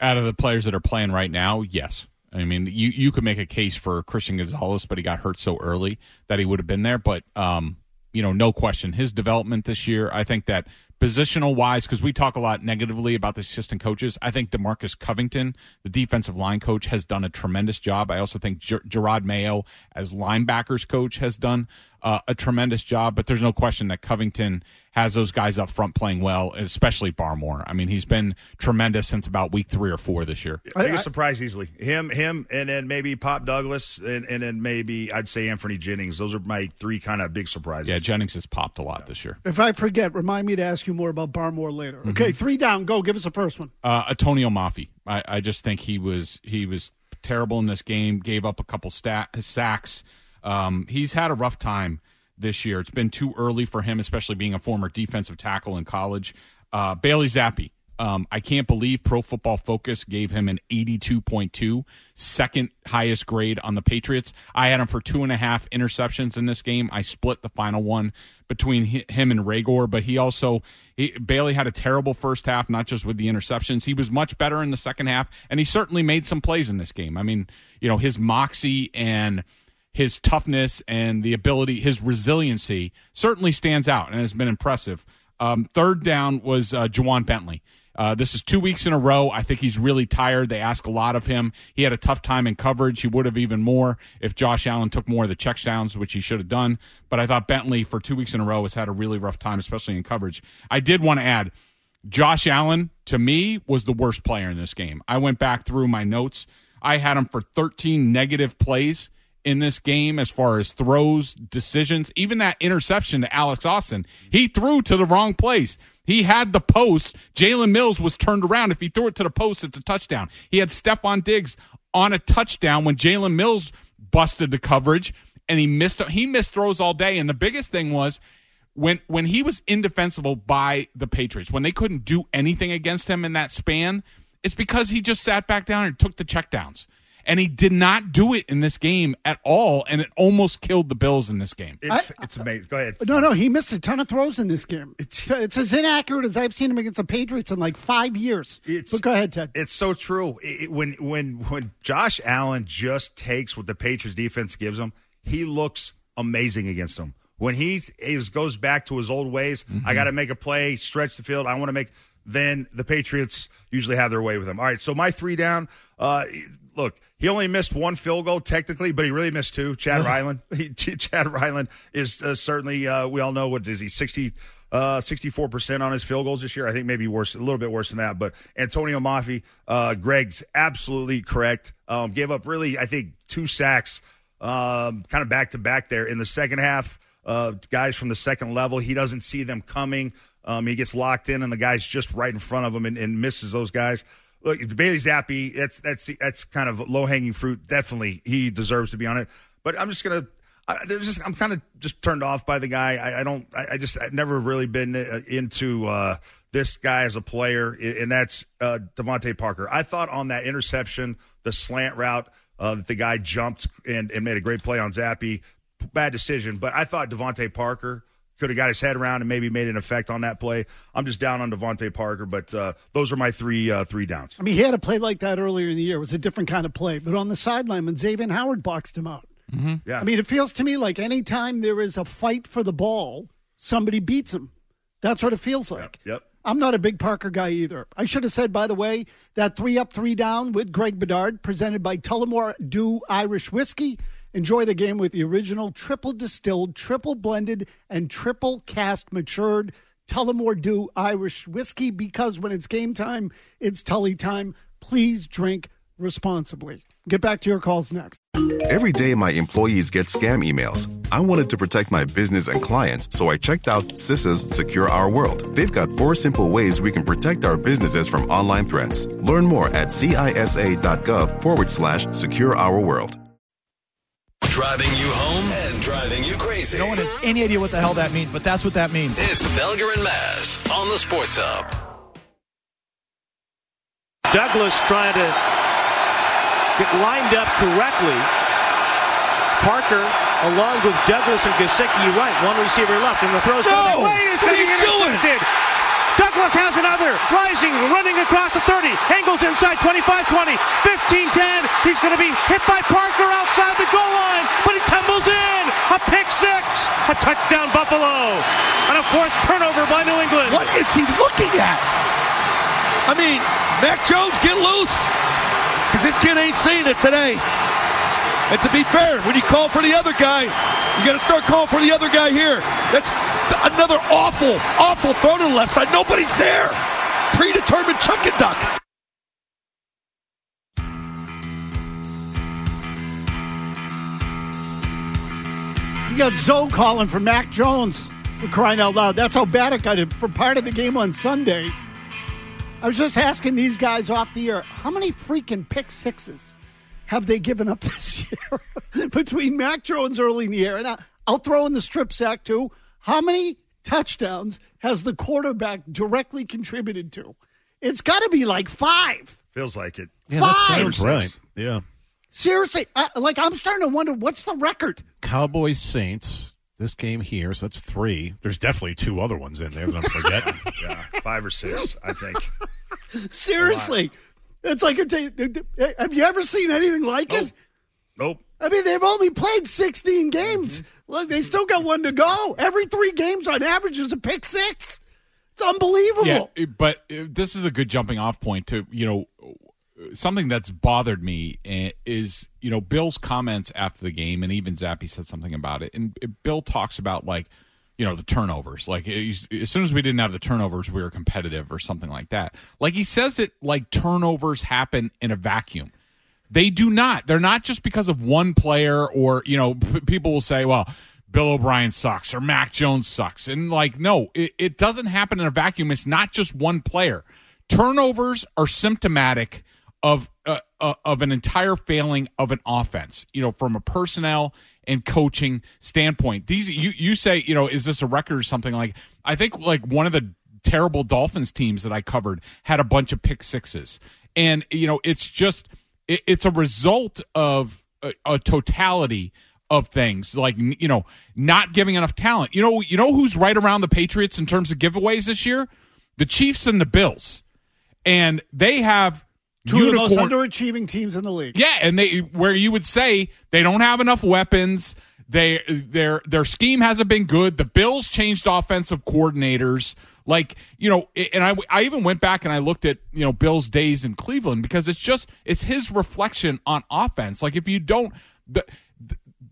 Out of the players that are playing right now, yes. I mean, you you could make a case for Christian Gonzalez, but he got hurt so early that he would have been there. But um, you know, no question, his development this year. I think that positional wise, because we talk a lot negatively about the assistant coaches. I think Demarcus Covington, the defensive line coach, has done a tremendous job. I also think Ger- Jerod Mayo, as linebackers coach, has done uh, a tremendous job. But there's no question that Covington has those guys up front playing well, especially Barmore. I mean, he's been tremendous since about week three or four this year. I think Biggest surprise easily him, him, and then maybe Pop Douglas, and, and then maybe I'd say Anthony Jennings. Those are my three kind of big surprises. Yeah, Jennings has popped a lot this year. If I forget, remind me to ask you more about Barmore later. Okay, three down. Go. Give us the first one. Uh, Atonio Mafi. I, I just think he was he was terrible in this game. Gave up a couple stat, sacks. Um, he's had a rough time this year. It's been too early for him, especially being a former defensive tackle in college. Uh, Bailey Zappe. Um, I can't believe Pro Football Focus gave him an 82.2, second highest grade on the Patriots. I had him for two and a half interceptions in this game. I split the final one between him and Reagor, but he also he, Bailey had a terrible first half, not just with the interceptions. He was much better in the second half, and he certainly made some plays in this game. I mean, you know, his moxie and his toughness and the ability, his resiliency certainly stands out and has been impressive. Um, third down was uh, Ja'Whaun Bentley. Uh, this is two weeks in a row. I think he's really tired. They ask a lot of him. He had a tough time in coverage. He would have even more if Josh Allen took more of the checkdowns, which he should have done. But I thought Bentley, for two weeks in a row, has had a really rough time, especially in coverage. I did want to add Josh Allen, to me, was the worst player in this game. I went back through my notes. I had him for 13 negative plays in this game as far as throws, decisions, even that interception to Alex Austin. He threw to the wrong place. He had the post. Jalen Mills was turned around. If he threw it to the post, it's a touchdown. He had Stefon Diggs on a touchdown when Jalen Mills busted the coverage and he missed he missed throws all day. And the biggest thing was when when he was indefensible by the Patriots, when they couldn't do anything against him in that span, it's because he just sat back down and took the checkdowns and he did not do it in this game at all, and it almost killed the Bills in this game. It's, it's amazing. Go ahead. No, no, he missed a ton of throws in this game. It's, it's as inaccurate as I've seen him against the Patriots in like five years. but go ahead, Ted. It's so true. It- when when when Josh Allen just takes what the Patriots defense gives him, he looks amazing against them. When he is goes back to his old ways, I got to make a play, stretch the field. I want to make. Then the Patriots usually have their way with him. All right, so my three down. Uh, look, he only missed one field goal technically, but he really missed two. Chad Ryland, he, Chad Ryland is uh, certainly. Uh, we all know what is he sixty. Uh, 64% on his field goals this year. I think maybe worse, a little bit worse than that. But Atonio Mafi, uh, Greg's absolutely correct. Um, gave up really, I think, two sacks, um, kind of back to back there in the second half. Uh, guys from the second level, he doesn't see them coming. Um, he gets locked in, and the guy's just right in front of him and, and misses those guys. Look, Bailey Zappe, that's that's that's kind of low hanging fruit. Definitely, he deserves to be on it. But I'm just gonna. I, there's just I'm kind of just turned off by the guy. I, I don't. I, I just I've never really been uh, into uh, this guy as a player, and that's uh, DeVante Parker. I thought on that interception, the slant route, uh, that the guy jumped and, and made a great play on Zappe. Bad decision, but I thought DeVante Parker could have got his head around and maybe made an effect on that play. I'm just down on DeVante Parker, but uh, those are my three uh, three downs. I mean, he had a play like that earlier in the year. It was a different kind of play. But on the sideline, when Xavien Howard boxed him out, Mm-hmm. Yeah. I mean, it feels to me like anytime there is a fight for the ball, somebody beats him. That's what it feels like. Yep. I'm not a big Parker guy either. I should have said, by the way, that three up, three down with Greg Bedard, presented by Tullamore Dew Irish Whiskey. Enjoy the game with the original triple distilled, triple blended, and triple cast matured Tullamore Dew Irish Whiskey because when it's game time, it's Tully time. Please drink responsibly. Get back to your calls next. Every day, my employees get scam emails. I wanted to protect my business and clients, so I checked out CISA's Secure Our World. They've got four simple ways we can protect our businesses from online threats. Learn more at cisa.gov forward slash secure our world. Driving you home and driving you crazy. No one has any idea what the hell that means, but that's what that means. It's Felger and Mazz on the Sports Hub. Douglas trying to get lined up correctly. Parker along with Douglas and Gesicki right, one receiver left, and the throw's No! coming away. It's going to be you doing? Douglas has another, rising, running across the 30, angles inside 25 20, 15 10. He's going to be hit by Parker outside the goal line, but he tumbles in. A pick six, a touchdown Buffalo, and a fourth turnover by New England. What is he looking at? I mean, Mac Jones, get loose. Because this kid ain't seeing it today. And to be fair, when you call for the other guy, you got to start calling for the other guy here. That's th- another awful, awful throw to the left side. Nobody's there. Predetermined chuck and duck. You got Zoe calling for Mac Jones. We're crying out loud. That's how bad it got it for part of the game on Sunday. I was just asking these guys off the air, how many freaking pick sixes have they given up this year between Mac Jones early in the air? And I, I'll throw in the strip sack too. How many touchdowns has the quarterback directly contributed to? It's got to be like five. Feels like it. Yeah, Five. sounds right. Yeah. Seriously, uh, like I'm starting to wonder what's the record. Cowboys Saints. This game here, so that's three. There's definitely two other ones in there that I'm forgetting. yeah, five or six, I think. Seriously, it's like a. T- have you ever seen anything like it? Nope. I mean, they've only played 16 games. Look, they still got one to go. Every three games on average is a pick six. It's unbelievable. Yeah, but uh, this is a good jumping off point to you know something that's bothered me eh, is you know Bill's comments after the game, and even Zappe said something about it, and Bill talks about like you know the turnovers, like as soon as we didn't have the turnovers, we were competitive or something like that. Like he says it like turnovers happen in a vacuum. They do not. They're not just because of one player or, you know, p- people will say, well, Bill O'Brien sucks or Mac Jones sucks. And like, no, it, it doesn't happen in a vacuum. It's not just one player. Turnovers are symptomatic of uh, uh, of an entire failing of an offense. You know, from a personnel and coaching standpoint. These you you say, you know, is this a record or something like? I think like one of the terrible Dolphins teams that I covered had a bunch of pick sixes, and you know, it's just it, it's a result of a, a totality of things like you know not giving enough talent. You know, you know who's right around the Patriots in terms of giveaways this year? The Chiefs and the Bills, and they have Two of the most underachieving teams in the league. yeah, and they where you would say they don't have enough weapons. They their their scheme hasn't been good. The Bills changed offensive coordinators. Like you know, and I I even went back and I looked at you know Bill's days in Cleveland because it's just it's his reflection on offense. Like if you don't the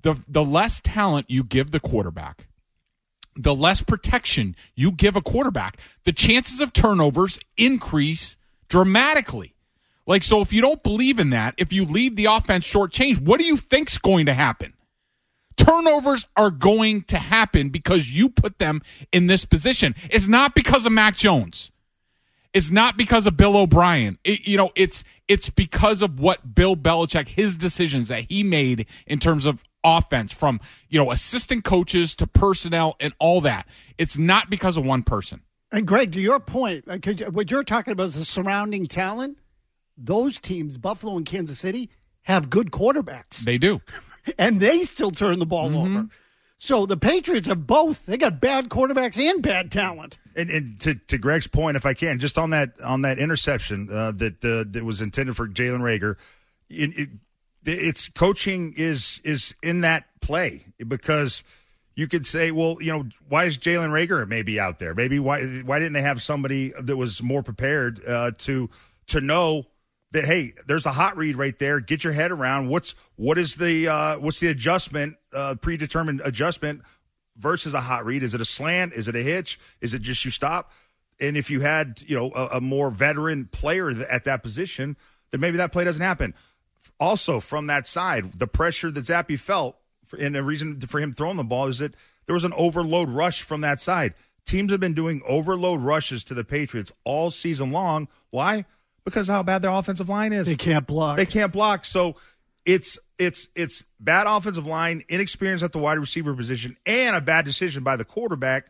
the the less talent you give the quarterback, the less protection you give a quarterback, the chances of turnovers increase dramatically. Like, so if you don't believe in that, if you leave the offense shortchanged, what do you think's going to happen? Turnovers are going to happen because you put them in this position. It's not because of Mac Jones. It's not because of Bill O'Brien. It, you know, it's it's because of what Bill Belichick, his decisions that he made in terms of offense, from you know assistant coaches to personnel and all that. It's not because of one person. And Greg, to your point, uh, what you're talking about is the surrounding talent. Those teams, Buffalo and Kansas City, have good quarterbacks, They do. and they still turn the ball over. So the Patriots have both. They got bad quarterbacks and bad talent. And, and to, to Greg's point, if I can, just on that on that interception uh, that uh, that was intended for Jalen Reagor, it, it, it's coaching is is in that play because you could say, well, you know, why is Jalen Reagor maybe out there? Maybe why why didn't they have somebody that was more prepared uh, to to know that hey, there's a hot read right there. Get your head around what's what is the uh, what's the adjustment uh, predetermined adjustment versus a hot read? Is it a slant? Is it a hitch? Is it just you stop? And if you had you know a, a more veteran player at that position, then maybe that play doesn't happen. Also, from that side, the pressure that Zappe felt, for, and the reason for him throwing the ball is that there was an overload rush from that side. Teams have been doing overload rushes to the Patriots all season long. Why? Because of how bad their offensive line is. They can't block. They can't block. So it's it's it's bad offensive line, inexperience at the wide receiver position, and a bad decision by the quarterback,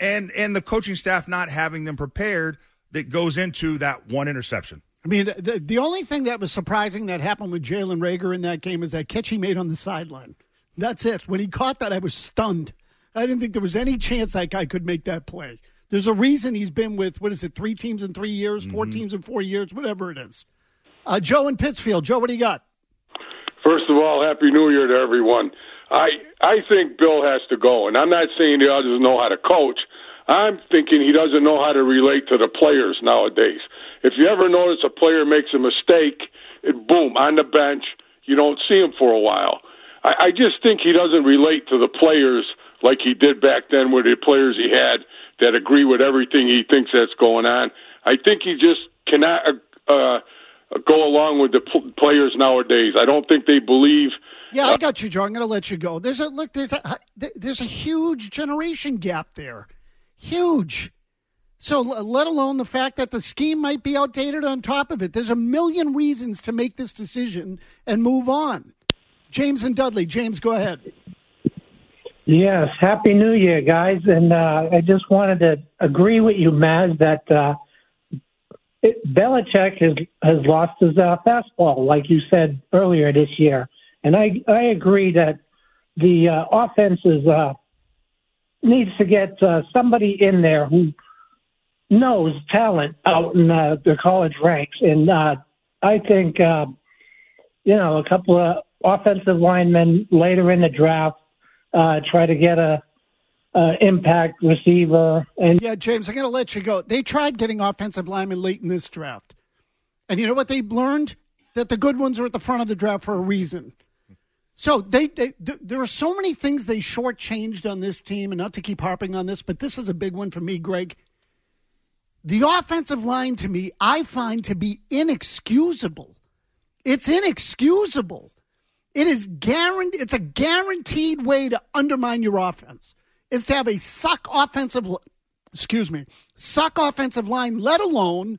and and the coaching staff not having them prepared that goes into that one interception. I mean, the, the only thing that was surprising that happened with Jalen Reagor in that game is that catch he made on the sideline. That's it. When he caught that, I was stunned. I didn't think there was any chance that guy could make that play. There's a reason he's been with, what is it, three teams in three years, 4 teams in four years, whatever it is. Uh, Joe in Pittsfield. Joe, what do you got? First of all, happy New Year to everyone. I I think Bill has to go, and I'm not saying he doesn't know how to coach. I'm thinking he doesn't know how to relate to the players nowadays. If you ever notice a player makes a mistake, it, boom on the bench, you don't see him for a while. I, I just think he doesn't relate to the players like he did back then, with the players he had that agree with everything he thinks that's going on. I think he just cannot uh, uh, go along with the pl- players nowadays. I don't think they believe. Yeah, I got you, Joe. I'm going to let you go. There's a look. There's a there's a huge generation gap there, huge. So let alone the fact that the scheme might be outdated. On top of it, there's a million reasons to make this decision and move on. James and Dudley. James, go ahead. Yes, happy New Year, guys! And uh, I just wanted to agree with you, Mazz, that uh, it, Belichick has has lost his uh, fastball, like you said earlier this year, and I I agree that the uh, offense is uh, needs to get uh, somebody in there who knows talent out in uh, the college ranks, and uh, I think uh, you know a couple of offensive linemen later in the draft uh, try to get a impact receiver. And yeah, James, I'm going to let you go. They tried getting offensive linemen late in this draft, and you know what they learned? That the good ones are at the front of the draft for a reason. So they, they th- there are so many things they shortchanged on this team, and not to keep harping on this, but this is a big one for me, Greg. The offensive line to me, I find to be inexcusable. It's inexcusable. It is guaranteed. It's a guaranteed way to undermine your offense. Is to have a suck offensive, excuse me, suck offensive line. Let alone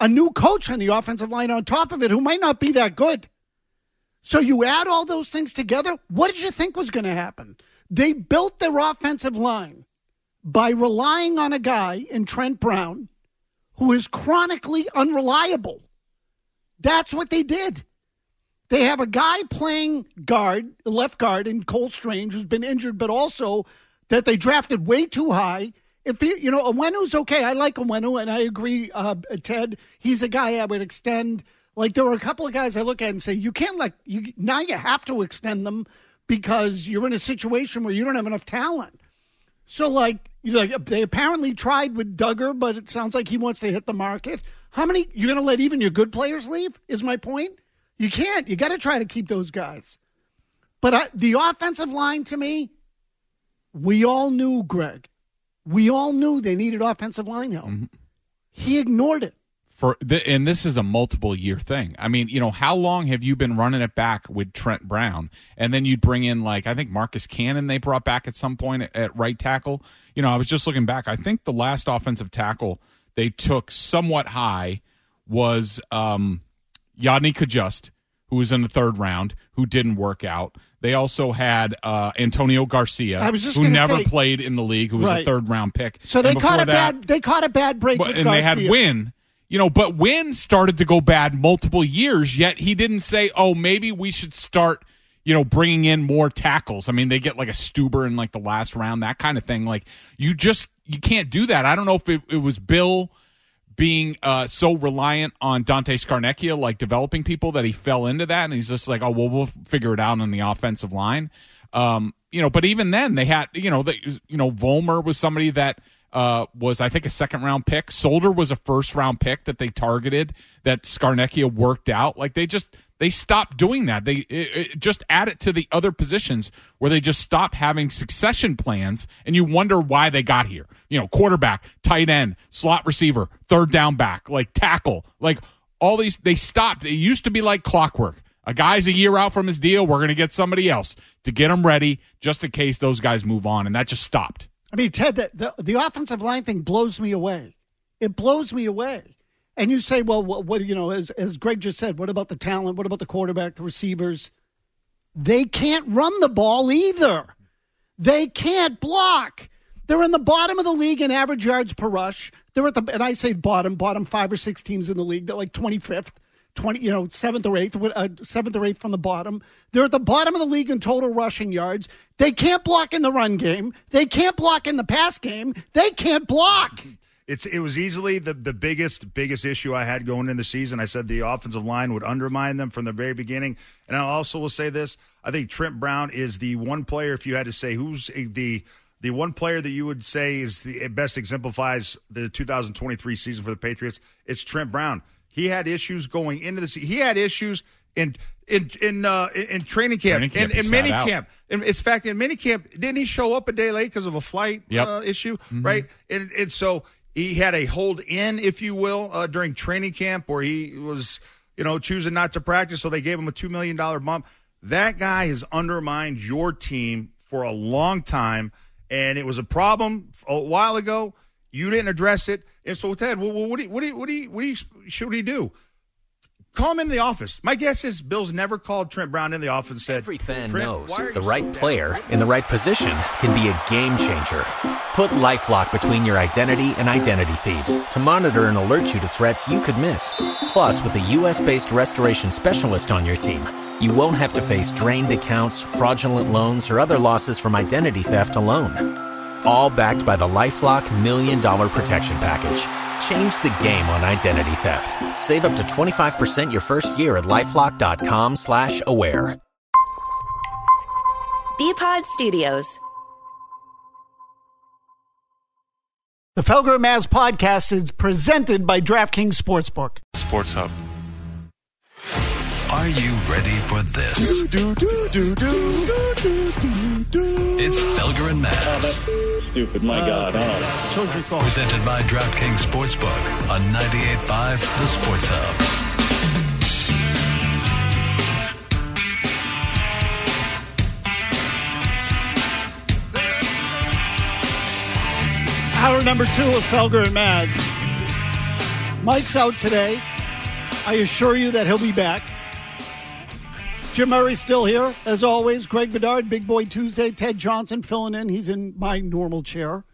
a new coach on the offensive line on top of it, who might not be that good. So you add all those things together. What did you think was going to happen? They built their offensive line by relying on a guy in Trent Brown who is chronically unreliable. That's what they did. They have a guy playing guard, left guard, in Cole Strange, who's been injured, but also that they drafted way too high. If he, you know, Onwenu's okay. I like Onwenu, and I agree, uh, Ted. He's a guy I would extend. Like there were a couple of guys I look at and say, you can't like you now. You have to extend them because you're in a situation where you don't have enough talent. So like you know, like they apparently tried with Dugger, but it sounds like he wants to hit the market. How many you're going to let even your good players leave? Is my point. You can't. You got to try to keep those guys. But I, the offensive line to me, we all knew, Greg. We all knew they needed offensive line help. Mm-hmm. He ignored it. For the, and this is a multiple year thing. I mean, you know, how long have you been running it back with Trent Brown, and then you'd bring in like I think Marcus Cannon they brought back at some point at, at right tackle. You know, I was just looking back. I think the last offensive tackle they took somewhat high was um, Yodny Cajuste, who was in the third round, who didn't work out. They also had uh, Antonio Garcia, who never say, played in the league, who was right. a third round pick. So they caught a that, bad they caught a bad break. But, and Garcia. they had Wynn. You know, but Wynn started to go bad multiple years. Yet he didn't say, "Oh, maybe we should start." You know, bringing in more tackles. I mean, they get like a Stueber in like the last round, that kind of thing. Like you just you can't do that. I don't know if it, it was Bill being uh, so reliant on Dante Scarnecchia, like developing people, that he fell into that, and he's just like, oh well, we'll figure it out on the offensive line. Um, you know, but even then, they had, you know, the, you know, Vollmer was somebody that uh, was I think a second round pick. Solder was a first round pick that they targeted that Scarnecchia worked out. Like they just they stopped doing that. They it, it just add it to the other positions where they just stop having succession plans, and you wonder why they got here. You know, quarterback, tight end, slot receiver, third down back, like tackle, like all these. They stopped. It used to be like clockwork. A guy's a year out from his deal. We're going to get somebody else to get him ready, just in case those guys move on, and that just stopped. I mean, Ted, the, the, the offensive line thing blows me away. It blows me away. And you say, well, what, what, you know, as as Greg just said, what about the talent? What about the quarterback, the receivers? They can't run the ball either. They can't block. They're in the bottom of the league in average yards per rush. They're at the and I say bottom, bottom five or six teams in the league. They're like twenty fifth, twenty, you know, seventh or eighth, uh, seventh or eighth from the bottom. They're at the bottom of the league in total rushing yards. They can't block in the run game. They can't block in the pass game. They can't block. It's it was easily the the biggest biggest issue I had going in the season. I said the offensive line would undermine them from the very beginning, and I also will say this: I think Trent Brown is the one player. If you had to say who's the the one player that you would say is the best exemplifies the 2023 season for the Patriots, it's Trent Brown. He had issues going into the season. He had issues in in in uh, in training camp, training camp in, in mini camp. In, in fact, in mini camp, didn't he show up a day late because of a flight yep. uh, issue? Mm-hmm. Right, and and so he had a hold in, if you will, uh, during training camp where he was, you know, choosing not to practice. So they gave him a $2 million bump. That guy has undermined your team for a long time. And it was a problem a while ago. You didn't address it. And so, Ted, what, what, do, you, what, do, you, what, do, you, what do you, should he do? Call him into the office. My guess is Bill's never called Trent Brown in the office and said, Every fan Trent, knows the right player in the right position can be a game changer. Put LifeLock between your identity and identity thieves to monitor and alert you to threats you could miss. Plus, with a U.S.-based restoration specialist on your team, you won't have to face drained accounts, fraudulent loans, or other losses from identity theft alone. All backed by the LifeLock Million Dollar Protection Package. Change the game on identity theft. Save up to 25% your first year at LifeLock.com slash aware. Bpod Studios. The Felger and Mazz podcast is presented by DraftKings Sportsbook. Sports Hub. Are you ready for this? It's Felger and Mazz. Ah, stupid, my God. Oh. Presented by DraftKings Sportsbook on 98.5 The Sports Hub. Hour number two of Felger and Mazz. Mike's out today. I assure you that he'll be back. Jim Murray's still here, as always. Greg Bedard, Big Boy Tuesday. Ted Johnson filling in. He's in my normal chair.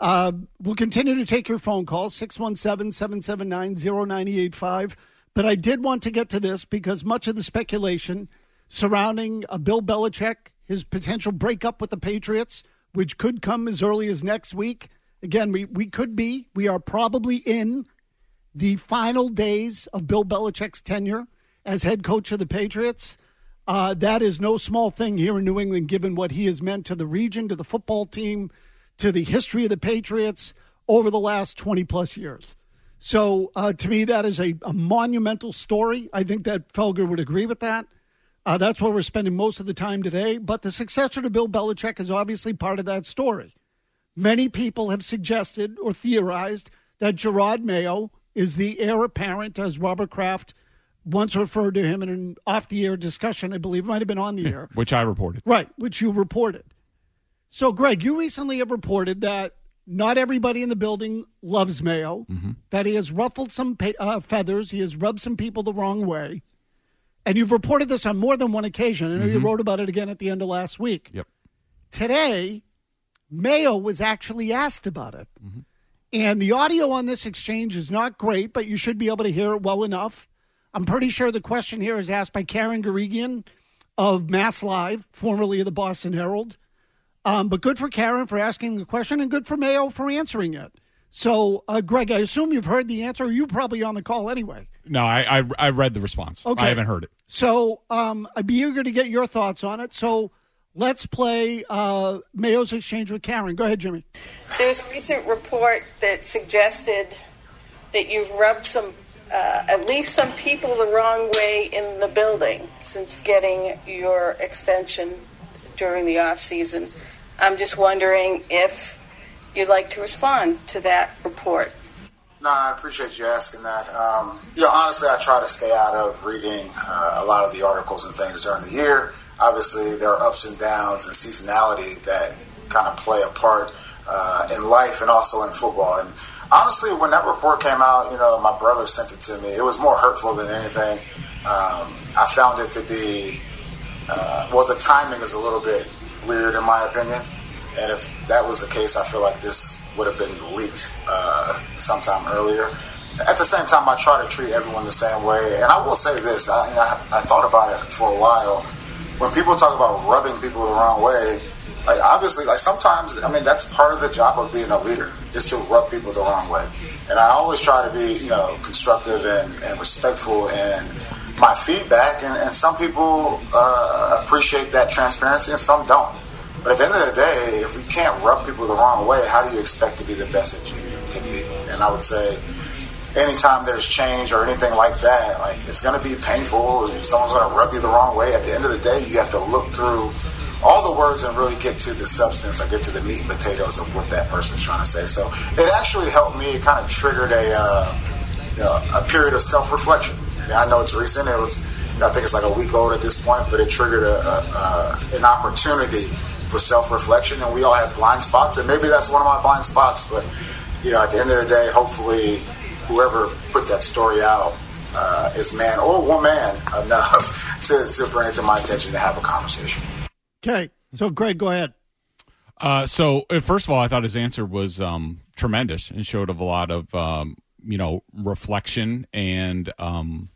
Uh, we'll continue to take your phone calls, 617 779 0985. But I did want to get to this because much of the speculation surrounding uh, Bill Belichick, his potential breakup with the Patriots, which could come as early as next week. Again, we, we could be, we are probably in the final days of Bill Belichick's tenure as head coach of the Patriots. Uh, that is no small thing here in New England, given what he has meant to the region, to the football team, to the history of the Patriots over the last 20 plus years. So uh, to me, that is a, a, monumental story. I think that Felger would agree with that. Uh, that's where we're spending most of the time today. But the successor to Bill Belichick is obviously part of that story. Many people have suggested or theorized that Gerard Mayo is the heir apparent, as Robert Kraft once referred to him in an off the air discussion, I believe it might have been on the air. Which I reported. Right, which you reported. So, Greg, you recently have reported that not everybody in the building loves Mayo, Mm-hmm. that he has ruffled some uh, feathers, he has rubbed some people the wrong way. And you've reported this on more than one occasion. I know you Mhm. wrote about it again at the end of last week. Yep. Today, Mayo was actually asked about it. Mm-hmm. And the audio on this exchange is not great, but you should be able to hear it well enough. I'm pretty sure the question here is asked by Karen Guregian of Mass Live, formerly of the Boston Herald. Um, but good for Karen for asking the question and good for Mayo for answering it. So, uh, Greg, I assume you've heard the answer. You're probably on the call anyway. No, I I, I read the response. Okay. I haven't heard it. So um, I'd be eager to get your thoughts on it. So let's play uh, Mayo's exchange with Karen. Go ahead, Jimmy. There's a recent report that suggested that you've rubbed some, uh, at least some people the wrong way in the building since getting your extension during the off season. I'm just wondering if you'd like to respond to that report. No, I appreciate you asking that. Um, you know, honestly, I try to stay out of reading uh, a lot of the articles and things during the year. Obviously, there are ups and downs and seasonality that kind of play a part uh, in life and also in football. And honestly, when that report came out, you know, my brother sent it to me. It was more hurtful than anything. Um, I found it to be, uh, well, the timing is a little bit weird in my opinion. And if that was the case, I feel like this would have been leaked uh, sometime earlier. At the same time, I try to treat everyone the same way. And I will say this: I, I, I thought about it for a while. When people talk about rubbing people the wrong way, like obviously, like sometimes, I mean, that's part of the job of being a leader is to rub people the wrong way. And I always try to be, you know, constructive and, and respectful and my feedback. And, and some people uh, appreciate that transparency, and some don't. But at the end of the day, if we can't rub people the wrong way, how do you expect to be the best that you can be? And I would say, anytime there's change or anything like that, like it's going to be painful. Someone's going to rub you the wrong way. At the end of the day, you have to look through all the words and really get to the substance or get to the meat and potatoes of what that person's trying to say. So it actually helped me. It kind of triggered a uh, you know, a period of self reflection. I know it's recent. It was. I think it's like a week old at this point, but it triggered a, a, a, an opportunity for self reflection, and we all have blind spots, and maybe that's one of my blind spots. But you know, at the end of the day, hopefully, whoever put that story out uh, is man or woman enough to, to bring it to my attention to have a conversation. Okay. So, Greg, go ahead. Uh, so uh, first of all, I thought his answer was um, tremendous and showed of a lot of um, you know reflection and um,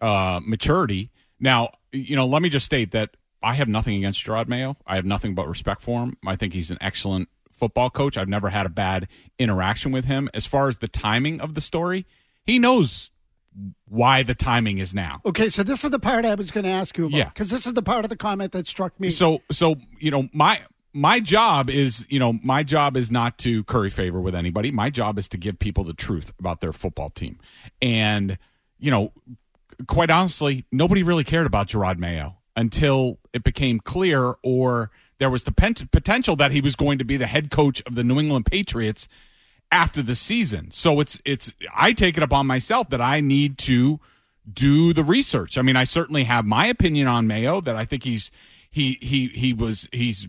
uh, maturity. Now, you know, let me just state that I have nothing against Jerod Mayo. I have nothing but respect for him. I think he's an excellent football coach. I've never had a bad interaction with him. As far as the timing of the story, he knows why the timing is now. Okay, so this is the part I was going to ask you about. Yeah. Because this is the part of the comment that struck me. So so you know my my job is you know my job is not to curry favor with anybody. My job is to give people the truth about their football team, and you know, quite honestly, nobody really cared about Jerod Mayo until it became clear or there was the potential that he was going to be the head coach of the New England Patriots after the season. So it's it's I take it upon myself that I need to do the research. I mean, I certainly have my opinion on Mayo that I think he's he he he was he's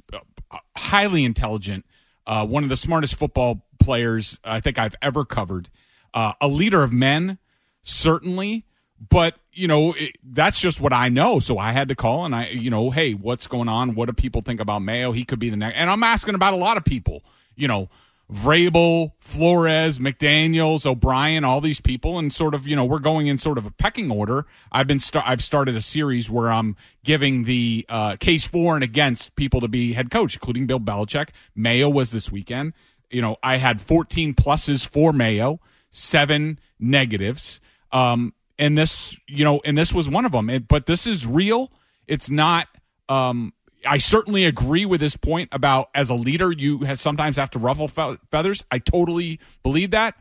highly intelligent, uh, one of the smartest football players I think I've ever covered, uh, a leader of men certainly, but you know it, that's just what I know. So I had to call and I you know hey what's going on? What do people think about Mayo? He could be the next, and I'm asking about a lot of people. You know. Vrabel, Flores, McDaniels, O'Brien, all these people, and sort of, you know, we're going in sort of a pecking order. I've been, st- I've started a series where I'm giving the uh, case for and against people to be head coach, including Bill Belichick. Mayo was this weekend. You know, I had 14 pluses for Mayo, seven negatives, um, and this, you know, and this was one of them. It, but this is real. It's not. Um, I certainly agree with this point about as a leader, you have sometimes have to ruffle fe- feathers. I totally believe that.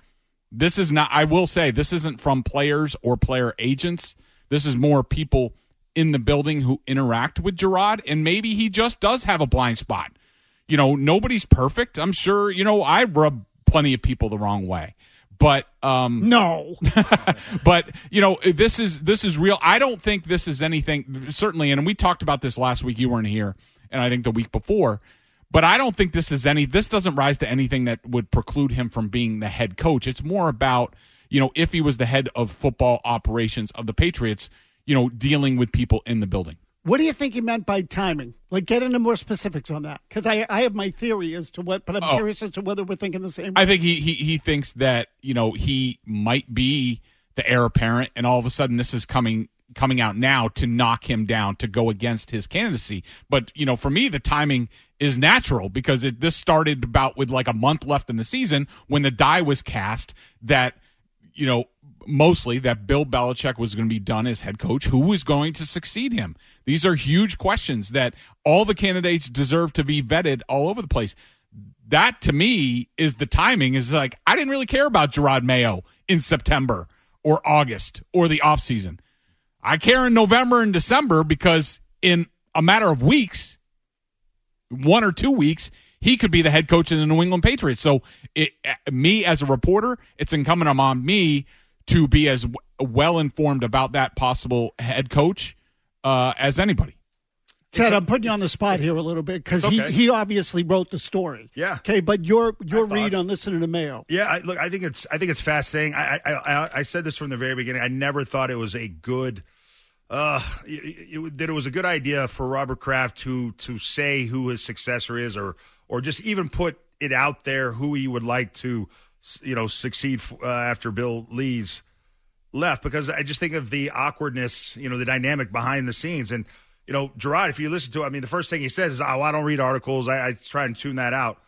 This is not, I will say, this isn't from players or player agents. This is more people in the building who interact with Jerod, and maybe he just does have a blind spot. You know, nobody's perfect. I'm sure, you know, I rub plenty of people the wrong way. But um no. but you know, this is this is real. I don't think this is anything certainly and we talked about this last week you weren't here and I think the week before. But I don't think this is any this doesn't rise to anything that would preclude him from being the head coach. It's more about, you know, if he was the head of football operations of the Patriots, you know, dealing with people in the building. What do you think he meant by timing? Like, get into more specifics on that, because I, I have my theory as to what, but I'm Oh. curious as to whether we're thinking the same. I think he, he he thinks that you know he might be the heir apparent, and all of a sudden this is coming coming out now to knock him down to go against his candidacy. But you know, for me, the timing is natural because it this started about with like a month left in the season when the die was cast that you know mostly that Bill Belichick was going to be done as head coach. Who was going to succeed him? These are huge questions that all the candidates deserve to be vetted all over the place. That to me is the timing is like I didn't really care about Jerod Mayo in September or August or the offseason. I care in November and December because in a matter of weeks, one or two weeks, he could be the head coach of the New England Patriots. So, it, eh, me as a reporter, it's incumbent on me to be as w- well informed about that possible head coach uh, as anybody. Ted, I'm putting you on the spot here a little bit because Okay. he, he obviously wrote the story. Yeah. Okay, but your your My read thoughts. on listening to Mayo. Yeah, I, look, I think it's I think it's fascinating. I, I I I said this from the very beginning. I never thought it was a good. Uh, it, it, that it was a good idea for Robert Kraft to to say who his successor is, or or just even put it out there who he would like to, you know, succeed uh, after Bill Lee's left. Because I just think of the awkwardness, you know, the dynamic behind the scenes, and you know, Jerod. If you listen to, I mean, the first thing he says is, "Oh, I don't read articles. I, I try and tune that out."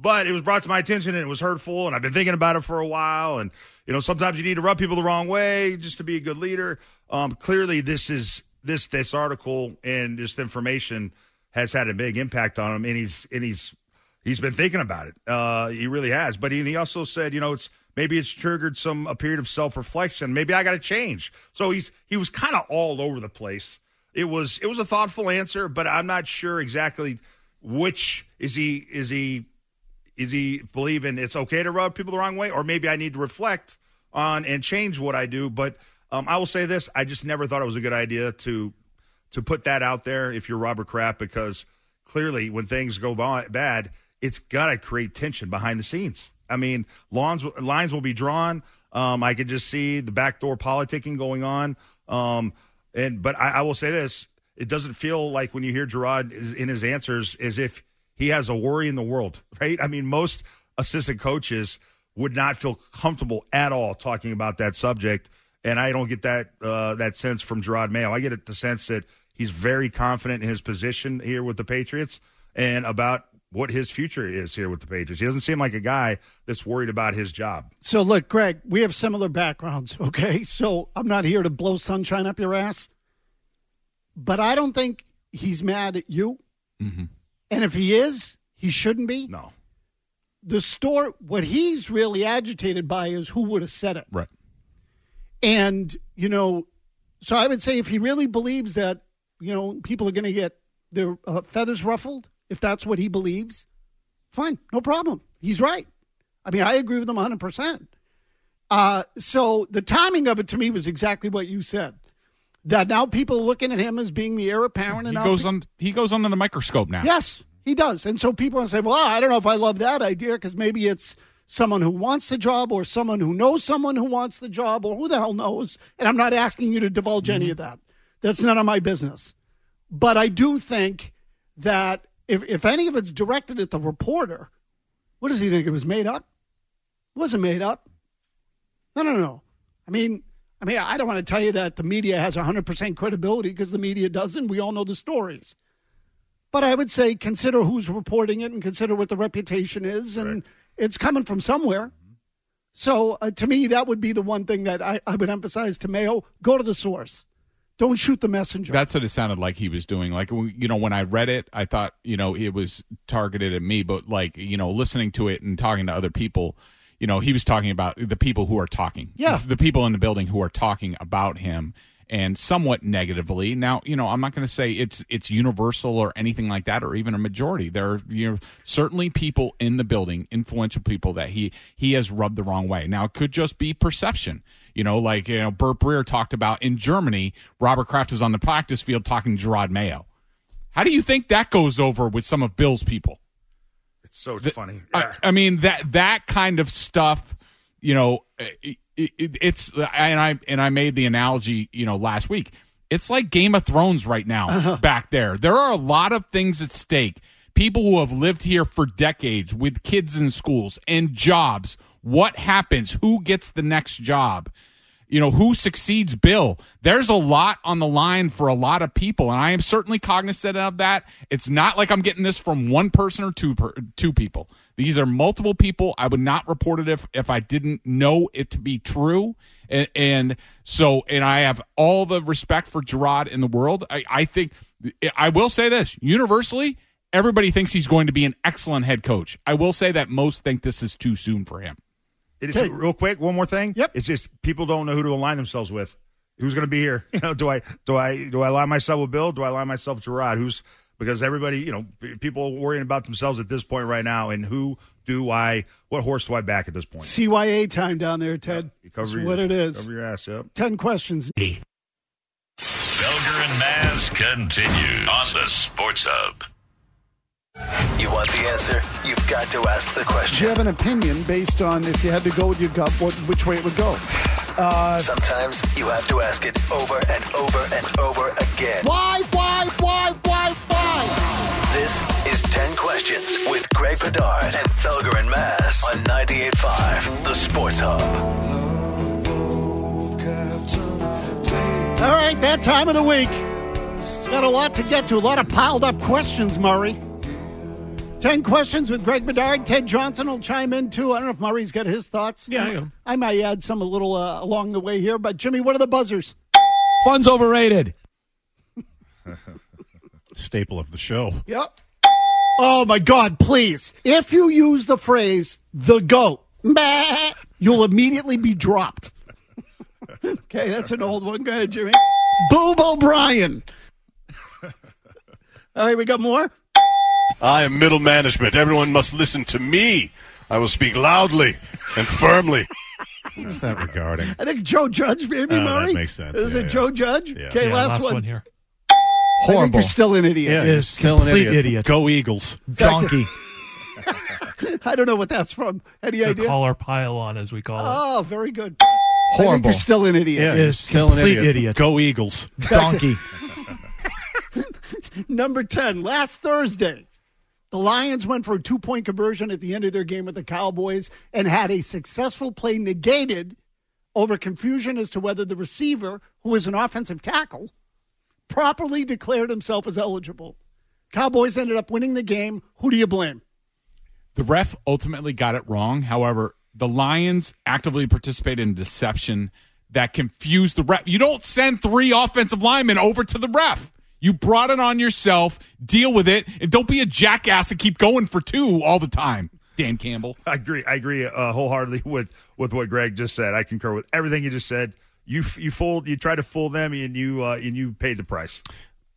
but it was brought to my attention and it was hurtful and i've been thinking about it for a while and you know sometimes you need to rub people the wrong way just to be a good leader um, clearly this is this this article and this information has had a big impact on him and he's and he's he's been thinking about it. Uh, he really has. But he, he also said you know it's maybe it's triggered some a period of self-reflection. Maybe i got to change. So he's he was kind of all over the place. It was it was a thoughtful answer but i'm not sure exactly which is he is he is he believing it's okay to rub people the wrong way? Or maybe i need to reflect on and change what i do. But um, i will say this i just never thought it was a good idea to to put that out there if you're robert kraft because clearly when things go bad it's got to create tension behind the scenes I mean, lawns lines will be drawn. Um, I could just see the backdoor politicking going on. Um, and but I, I will say this: it doesn't feel like when you hear Jerod is, in his answers as if he has a worry in the world, right? I mean, most assistant coaches would not feel comfortable at all talking about that subject, and I don't get that uh, that sense from Jerod Mayo. I get it, the sense that he's very confident in his position here with the Patriots and about what his future is here with the Patriots. He doesn't seem like a guy that's worried about his job. So, look, Greg, we have similar backgrounds, okay? So, I'm not here to blow sunshine up your ass, but I don't think he's mad at you. Mm-hmm. And if he is, he shouldn't be. No. The store, what he's really agitated by is who would have said it. Right. And, you know, so I would say if he really believes that, you know, people are going to get their uh, feathers ruffled, if that's what he believes, fine, no problem. He's right. I mean, I agree with him 100%. Uh, so the timing of it to me was exactly what you said. That now people are looking at him as being the heir apparent. He and now goes on. He goes under the microscope now. Yes, he does. And so people say, well, I don't know if I love that idea because maybe it's someone who wants the job or someone who knows someone who wants the job or who the hell knows. And I'm not asking you to divulge any of that. That's none of my business. But I do think that if, if any of it's directed at the reporter, what does he think? It was made up? It wasn't made up. No, no, no. I mean, I mean, I don't want to tell you that the media has 100% credibility because the media doesn't. We all know the stories. But I would say consider who's reporting it and consider what the reputation is, and it's coming from somewhere. So uh, to me, that would be the one thing that I, I would emphasize to Mayo: go to the source. Don't shoot the messenger. That's what it sounded like he was doing. Like you know, when I read it, I thought you know it was targeted at me, but like you know, listening to it and talking to other people, you know, he was talking about the people who are talking. Yeah. the people in the building who are talking about him and somewhat negatively. Now, you know, I'm not going to say it's it's universal or anything like that, or even a majority. There are you know certainly people in the building, influential people that he he has rubbed the wrong way. Now, it could just be perception. You know, like you know, Burt Breer talked about in Germany. Robert Kraft is on the practice field talking to Jerod Mayo. How do you think that goes over with some of Bill's people? It's so funny. I, I mean that that kind of stuff, you know, it, it, it's and I and I made the analogy, you know, last week. It's like Game of Thrones right now uh-huh. back there. There are a lot of things at stake. People who have lived here for decades with kids in schools and jobs. What happens? Who gets the next job? You know, who succeeds Bill? There's a lot on the line for a lot of people, and I am certainly cognizant of that. It's not like I'm getting this from one person or two per, two people. These are multiple people. I would not report it if if I didn't know it to be true. And, and so, and I have all the respect for Jerod in the world. I, I think I will say this universally. Everybody thinks he's going to be an excellent head coach. I will say that most think this is too soon for him. It is real quick. One more thing. Yep. It's just people don't know who to align themselves with. Who's going to be here? You know, do I do I do I align myself with Bill? Do I align myself with Jerod? Who's because everybody, you know, people are worrying about themselves at this point right now. And who do I? What horse do I back at this point? CYA time down there, Ted. You cover That's your- what it is. Cover your ass Yep. Ten questions. Felger and Mazz continue on the Sports Hub. You want the answer? You've got to ask the question. Do you have an opinion based on if you had to go with your gut, what, which way it would go? Uh, Sometimes you have to ask it over and over and over again. why, why, why, why, why? This is 10 Questions with Greg Bedard and Felger and Mazz on 98.5 The Sports Hub. All right, that time of the week. Got a lot to get to, a lot of piled up questions, Murray. Ten questions with Greg Bedard. Ted Johnson will chime in too. I don't know if Murray's got his thoughts. Yeah, I am. I might add some a little uh, along the way here. But Jimmy, what are the buzzers? Fun's overrated. Staple of the show. Yep. Oh my God! Please, if you use the phrase "the goat," meh, you'll immediately be dropped. okay, that's an old one. Go ahead, Jimmy. Boob O'Brien. All right, we got more. I am middle management. Everyone must listen to me. I will speak loudly and firmly. Who's that regarding? I think Joe Judge, maybe Oh, that makes sense. Is Yeah, it yeah. Joe Judge? Yeah. Okay, Yeah, last, last one. one here. I think Horrible. you're still an idiot. Yeah, you're still an idiot. idiot. Go Eagles. Donkey. I don't know what that's from. Any It's a idea? caller pile on, as we call it. Oh, very good. I think Horrible. you're still an idiot. Yeah, Yes, he's still an idiot. idiot. Go Eagles. Donkey. Number 10, last Thursday, the Lions went for a two point conversion at the end of their game with the Cowboys and had a successful play negated over confusion as to whether the receiver, who is an offensive tackle, properly declared himself as eligible. Cowboys ended up winning the game. Who do you blame? The ref ultimately got it wrong. However, the Lions actively participated in deception that confused the ref. You don't send three offensive linemen over to the ref. You brought it on yourself. Deal with it, and don't be a jackass and keep going for two all the time. Dan Campbell. I agree. I agree uh, wholeheartedly with with what Greg just said. I concur with everything you just said. You you fooled. You tried to fool them, and you uh, and you paid the price.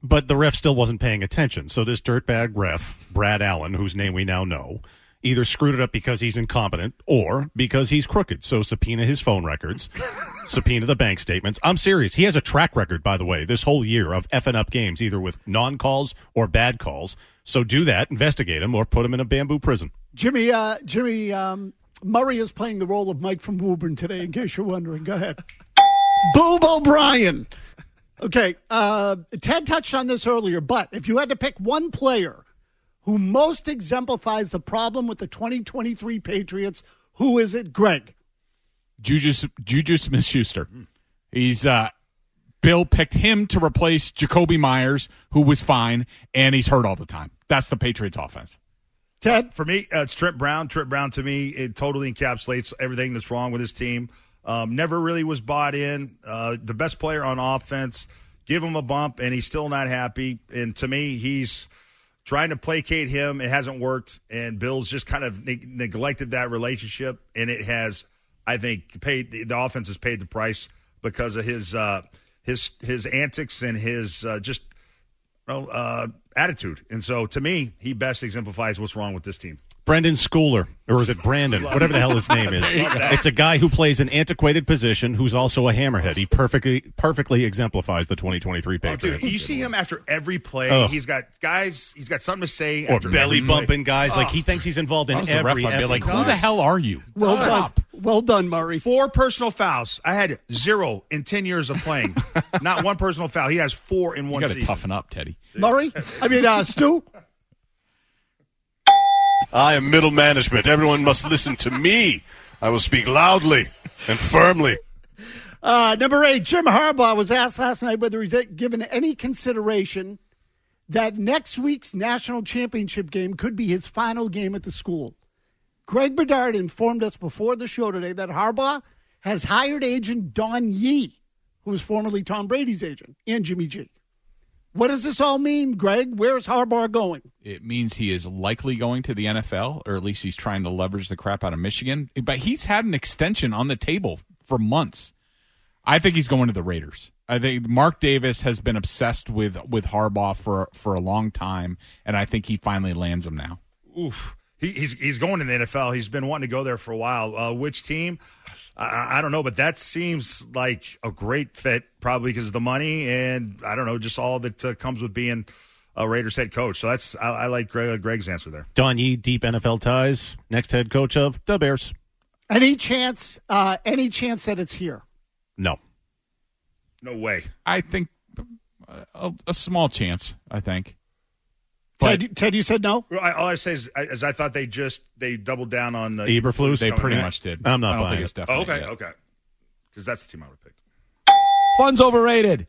But the ref still wasn't paying attention. So this dirtbag ref, Brad Allen, whose name we now know, either screwed it up because he's incompetent or because he's crooked. So subpoena his phone records, subpoena the bank statements. I'm serious. He has a track record, by the way, this whole year of effing up games, either with non calls or bad calls. So do that, investigate him, or put him in a bamboo prison. Jimmy uh, Jimmy um, Murray is playing the role of Mike from Woburn today, in case you're wondering. Go ahead. Boob O'Brien. Okay, uh, Ted touched on this earlier, but if you had to pick one player who most exemplifies the problem with the 2023 Patriots, who is it, Greg? Juju, Juju Smith Schuster. He's uh, Bill picked him to replace Jakobi Meyers, who was fine, and he's hurt all the time. That's the Patriots offense. Ted? For me, uh, it's Trent Brown. Trent Brown to me, it totally encapsulates everything that's wrong with his team. Um, never really was bought in. Uh, the best player on offense. Give him a bump, and he's still not happy. And to me, he's trying to placate him. It hasn't worked, and Bill's just kind of neg- neglected that relationship, and it has, I think, paid the, the offense has paid the price because of his uh, his his antics and his uh, just uh, attitude. And so, to me, he best exemplifies what's wrong with this team. Brenden Schooler, or is it Brandon? Whatever the hell his name is. There you go. It's a guy who plays an antiquated position who's also a hammerhead. He perfectly perfectly exemplifies the 2023 Oh, dude, Patriots. you see him after every play. Oh. He's got guys. He's got something to say. or after belly every play. bumping guys. Like Oh. he thinks he's involved in If I was the every. ref, be like, who the hell are you? Well Stop. done. Well done, Murray. Four personal fouls. I had zero in ten years of playing. Not one personal foul. He has four in You one got to season. toughen up, Teddy. Murray? I mean, uh, Stu? I am middle management. Everyone must listen to me. I will speak loudly and firmly. Uh, number eight, Jim Harbaugh was asked last night whether he's given any consideration that next week's national championship game could be his final game at the school. Greg Bedard informed us before the show today that Harbaugh has hired agent Don Yee, who was formerly Tom Brady's agent, and Jimmy G. What does this all mean, Greg? Where's Harbaugh going? It means he is likely going to the NFL, or at least he's trying to leverage the crap out of Michigan. But he's had an extension on the table for months. I think he's going to the Raiders. I think Mark Davis has been obsessed with with Harbaugh for for a long time, and I think he finally lands him now. Oof. He, he's he's going to the NFL. He's been wanting to go there for a while. Uh, which team? I, I don't know, but that seems like a great fit, probably because of the money and I don't know, just all that uh, comes with being a Raiders head coach. So that's I, I like Greg, Greg's answer there. Don Yee, deep NFL ties. Next head coach of the Bears. Any chance? Uh, any chance that it's here? No. No way. I think a, a small chance. I think. Ted, Ted, you said no. I, all I say is, is I thought they just they doubled down on the Eberflus? They pretty back. much did. I'm not I don't buying think it. it's Oh, okay, yet. okay, because that's the team I would pick. picked. Fun's overrated.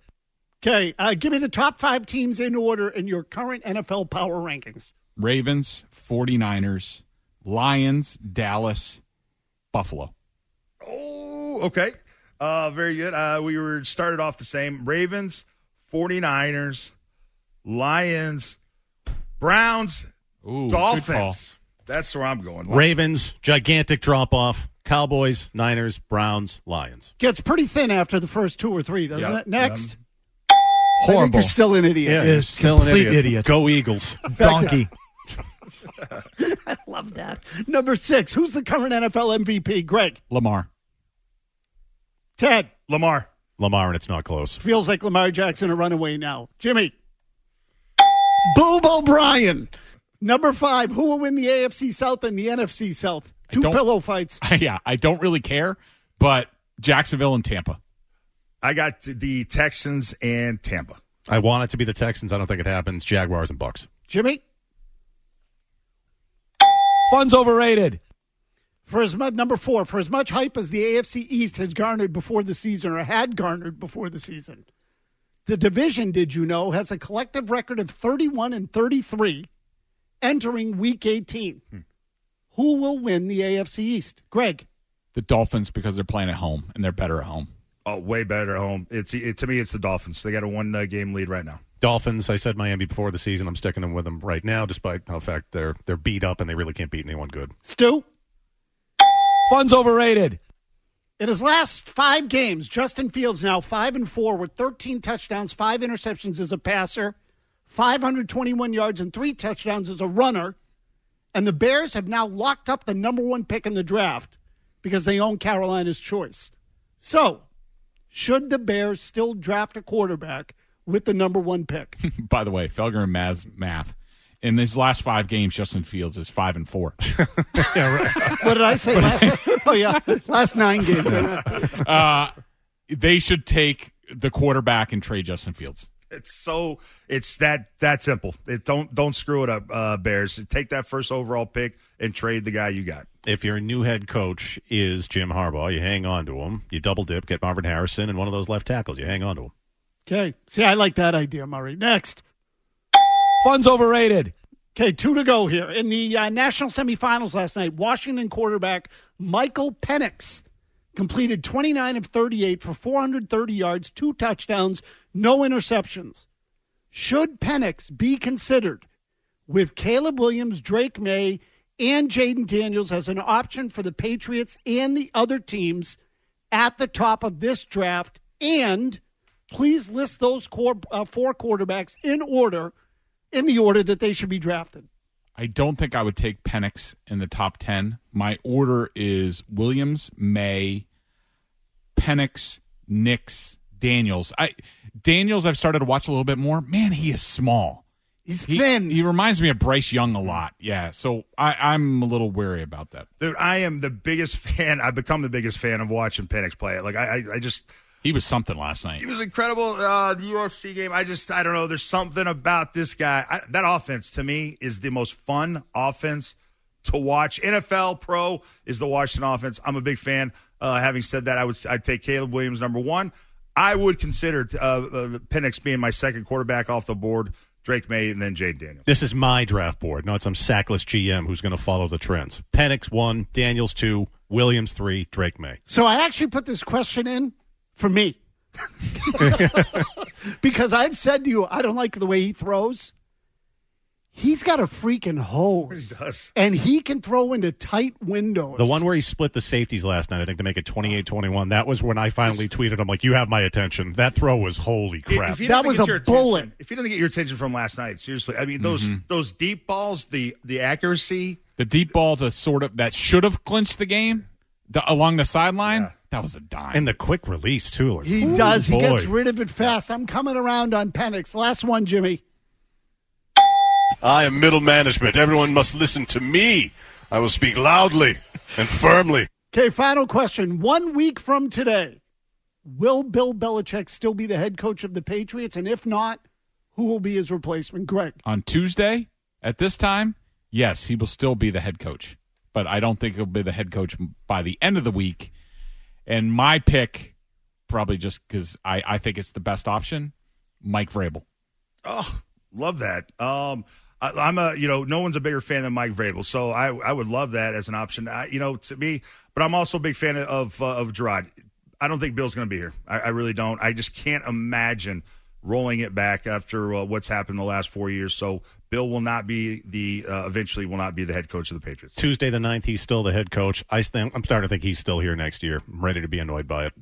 Okay, uh, give me the top five teams in order in your current NFL power rankings. Ravens, 49ers, Lions, Dallas, Buffalo. Oh, okay. Uh, very good. Uh, we were started off the same. Ravens, 49ers, Lions, Browns, Ooh. Dolphins. That's where I'm going. Ravens, gigantic drop off. Cowboys, Niners, Browns, Lions. Gets pretty thin after the first two or three, doesn't Yeah. it? Next. I think Horrible. you're still an idiot. Yeah, Is still an idiot. idiot. Go Eagles. Donkey. I love that. Number six, who's the current NFL MVP? Greg. Lamar. Ted. Lamar. Lamar, and it's not close. Feels like Lamar Jackson a runaway now. Jimmy. Boob O'Brien. Number five, who will win the AFC South and the NFC South? Two pillow fights. yeah, I don't really care, but Jacksonville and Tampa. I got the Texans and Tampa. I want it to be the Texans. I don't think it happens. Jaguars and Bucs. Jimmy? Fun's overrated. For as much number four, for as much hype as the AFC East has garnered before the season or had garnered before the season, the division, did you know, has a collective record of 31 and 33 entering week 18. Who will win the AFC East? Greg. The Dolphins because they're playing at home and they're better at home. Oh, way better at home. It's it, to me, it's the Dolphins. They got a one uh, game lead right now. Dolphins. I said Miami before the season. I'm sticking them with them right now, despite how fact they're they're beat up and they really can't beat anyone good. Stu? Fun's overrated. In his last five games, Justin Fields now five and four with 13 touchdowns, five interceptions as a passer, 521 yards, and three touchdowns as a runner. And the Bears have now locked up the number one pick in the draft because they own Carolina's choice. So, should the Bears still draft a quarterback with the number one pick? By the way, Felger and Mazz math. In his last five games, Justin Fields is five and four. yeah, what did I say last? oh yeah, last nine games. uh, they should take the quarterback and trade Justin Fields. It's so it's that that simple. It don't don't screw it up, uh, Bears. Take that first overall pick and trade the guy you got. If your new head coach is Jim Harbaugh, you hang on to him. You double dip, get Marvin Harrison and one of those left tackles. You hang on to him. Okay. See, I like that idea, Murray. Next. Fun's overrated. Okay, two to go here. In the uh, national semifinals last night, Washington quarterback Michael Penix completed 29 of 38 for 430 yards, two touchdowns, no interceptions. Should Penix be considered with Caleb Williams, Drake Maye, and Jayden Daniels as an option for the Patriots and the other teams at the top of this draft? And please list those core, uh, four quarterbacks in order, in the order that they should be drafted. I don't think I would take Penix in the top 10. My order is Williams, Maye, Penix, Nix, Daniels. I Daniels I've started to watch a little bit more. Man, he is small. He's he, thin. He reminds me of Bryce Young a lot. Yeah, so I, I'm a little wary about that. Dude, I am the biggest fan. I've become the biggest fan of watching Penix play. Like I, I, I just he was something last night. He was incredible. Uh, the USC game. I just I don't know. There's something about this guy. I, that offense to me is the most fun offense to watch. NFL Pro is the Washington offense. I'm a big fan. Uh, having said that, I would I'd take Caleb Williams number one. I would consider uh, uh, Penix being my second quarterback off the board. Drake Maye and then Jade Daniels. This is my draft board, not some sackless GM who's going to follow the trends. Penix one, Daniels two, Williams three, Drake Maye. So I actually put this question in for me because I've said to you, I don't like the way he throws. He's got a freaking hose. He does. And he can throw into tight windows. The one where he split the safeties last night, I think, to make it 28-21, that was when I finally tweeted, I'm like, you have my attention. That throw was holy crap. If he That doesn't was get a your bullet. attention- If he doesn't get your attention from last night, seriously, I mean those Mhm. those deep balls, the the accuracy. The deep ball to sort of that should have clinched the game the, along the sideline. That was a dime. And the quick release, too. Like, He ooh, does. He gets rid of it fast. I'm coming around on Penix. Last one, Jimmy. I am middle management. Everyone must listen to me. I will speak loudly and firmly. Okay, final question. One week from today, will Bill Belichick still be the head coach of the Patriots? And if not, who will be his replacement? Greg. on Tuesday at this time, yes, he will still be the head coach, but I don't think he'll be the head coach by the end of the week. And my pick, probably just because I, I think it's the best option, Mike Vrabel. Oh, love that. Um, I, I'm a you know no one's a bigger fan than Mike Vrabel, so I I would love that as an option. I, you know to me, but I'm also a big fan of uh, of Jerod. I don't think Bill's going to be here. I, I really don't. I just can't imagine rolling it back after uh, what's happened the last four years. So Bill will not be the uh, eventually will not be the head coach of the Patriots. Tuesday the 9th, he's still the head coach. I think, I'm starting to think he's still here next year. I'm ready to be annoyed by it.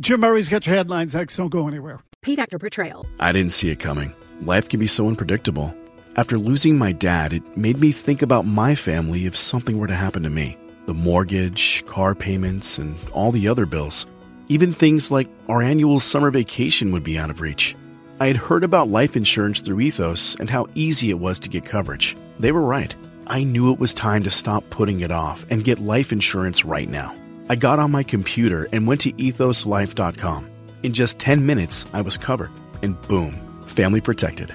Jim Murray's got your headlines next. Don't go anywhere. Pete Actor Portrayal. I didn't see it coming. Life can be so unpredictable. After losing my dad, it made me think about my family if something were to happen to me. The mortgage, car payments, and all the other bills. Even things like our annual summer vacation would be out of reach. I had heard about life insurance through Ethos and how easy it was to get coverage. They were right. I knew it was time to stop putting it off and get life insurance right now. I got on my computer and went to ethoslife.com. In just 10 minutes, I was covered. And boom, family protected.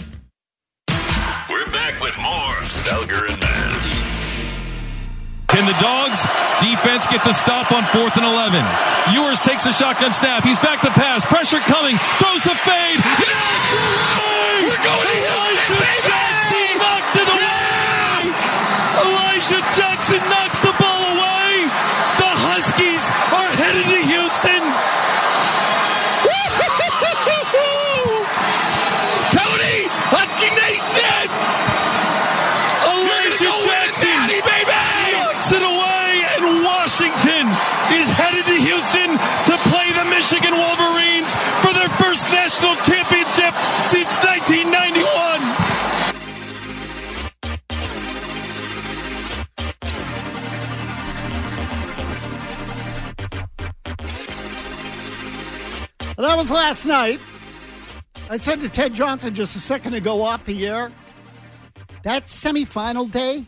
We're back with more Felger and. Can the dogs defense get the stop on fourth and 11? Ewers takes a shotgun snap. He's back to pass. Pressure coming. Throws the fade. We're going to Elijah Jackson knocked it away. Elijah Jackson Well, that was last night. I said to Ted Johnson just a second ago off the air, that semifinal day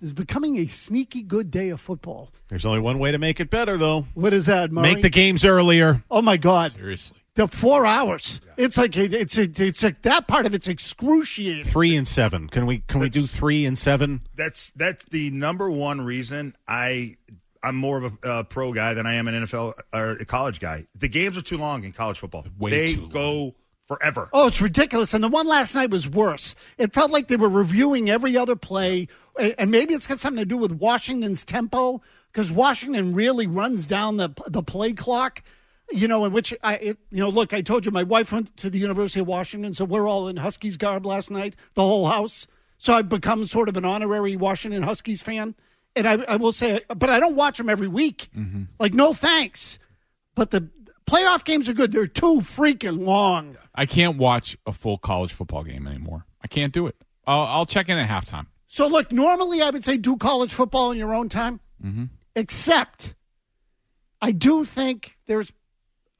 is becoming a sneaky good day of football. There's only one way to make it better, though. What is that, Murray? Make the games earlier. Oh my God! Seriously, the four hours. It's like it's it's like that part of it's excruciating. Three and seven. Can we can we do three and seven? That's that's the number one reason I I'm more of a uh, pro guy than I am an NFL or a college guy. The games are too long in college football. Way they too go forever. Oh, it's ridiculous. And the one last night was worse. It felt like they were reviewing every other play, and and maybe it's got something to do with Washington's tempo because Washington really runs down the the play clock. You know, in which I, it, you know, look, I told you my wife went to the University of Washington, so we're all in Huskies garb last night, the whole house. So I've become sort of an honorary Washington Huskies fan, and I, I will say, but I don't watch them every week. Like, no thanks. But the playoff games are good. They're too freaking long. I can't watch a full college football game anymore. I can't do it. I'll, I'll check in at halftime. So look, normally I would say do college football in your own time, Mm-hmm. except I do think there's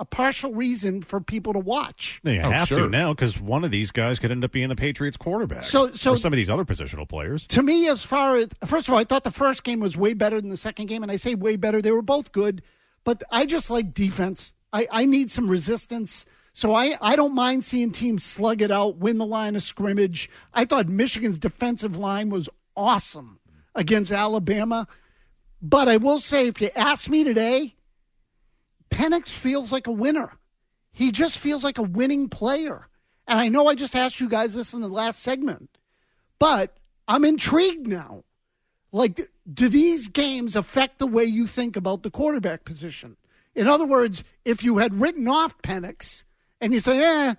a partial reason for people to watch. You Oh, have sure. to now because one of these guys could end up being the Patriots quarterback. So- so- or some of these other positional players. To me, as far as first of all, I thought the first game was way better than the second game, and I say way better. They were both good, but I just like defense. I, I need some resistance. So I, I don't mind seeing teams slug it out, win the line of scrimmage. I thought Michigan's defensive line was awesome against Alabama. But I will say, if you ask me today, Penix feels like a winner. He just feels like a winning player. And I know I just asked you guys this in the last segment, but I'm intrigued now. Like, do these games affect the way you think about the quarterback position? In other words, if you had written off Penix and you say, eh,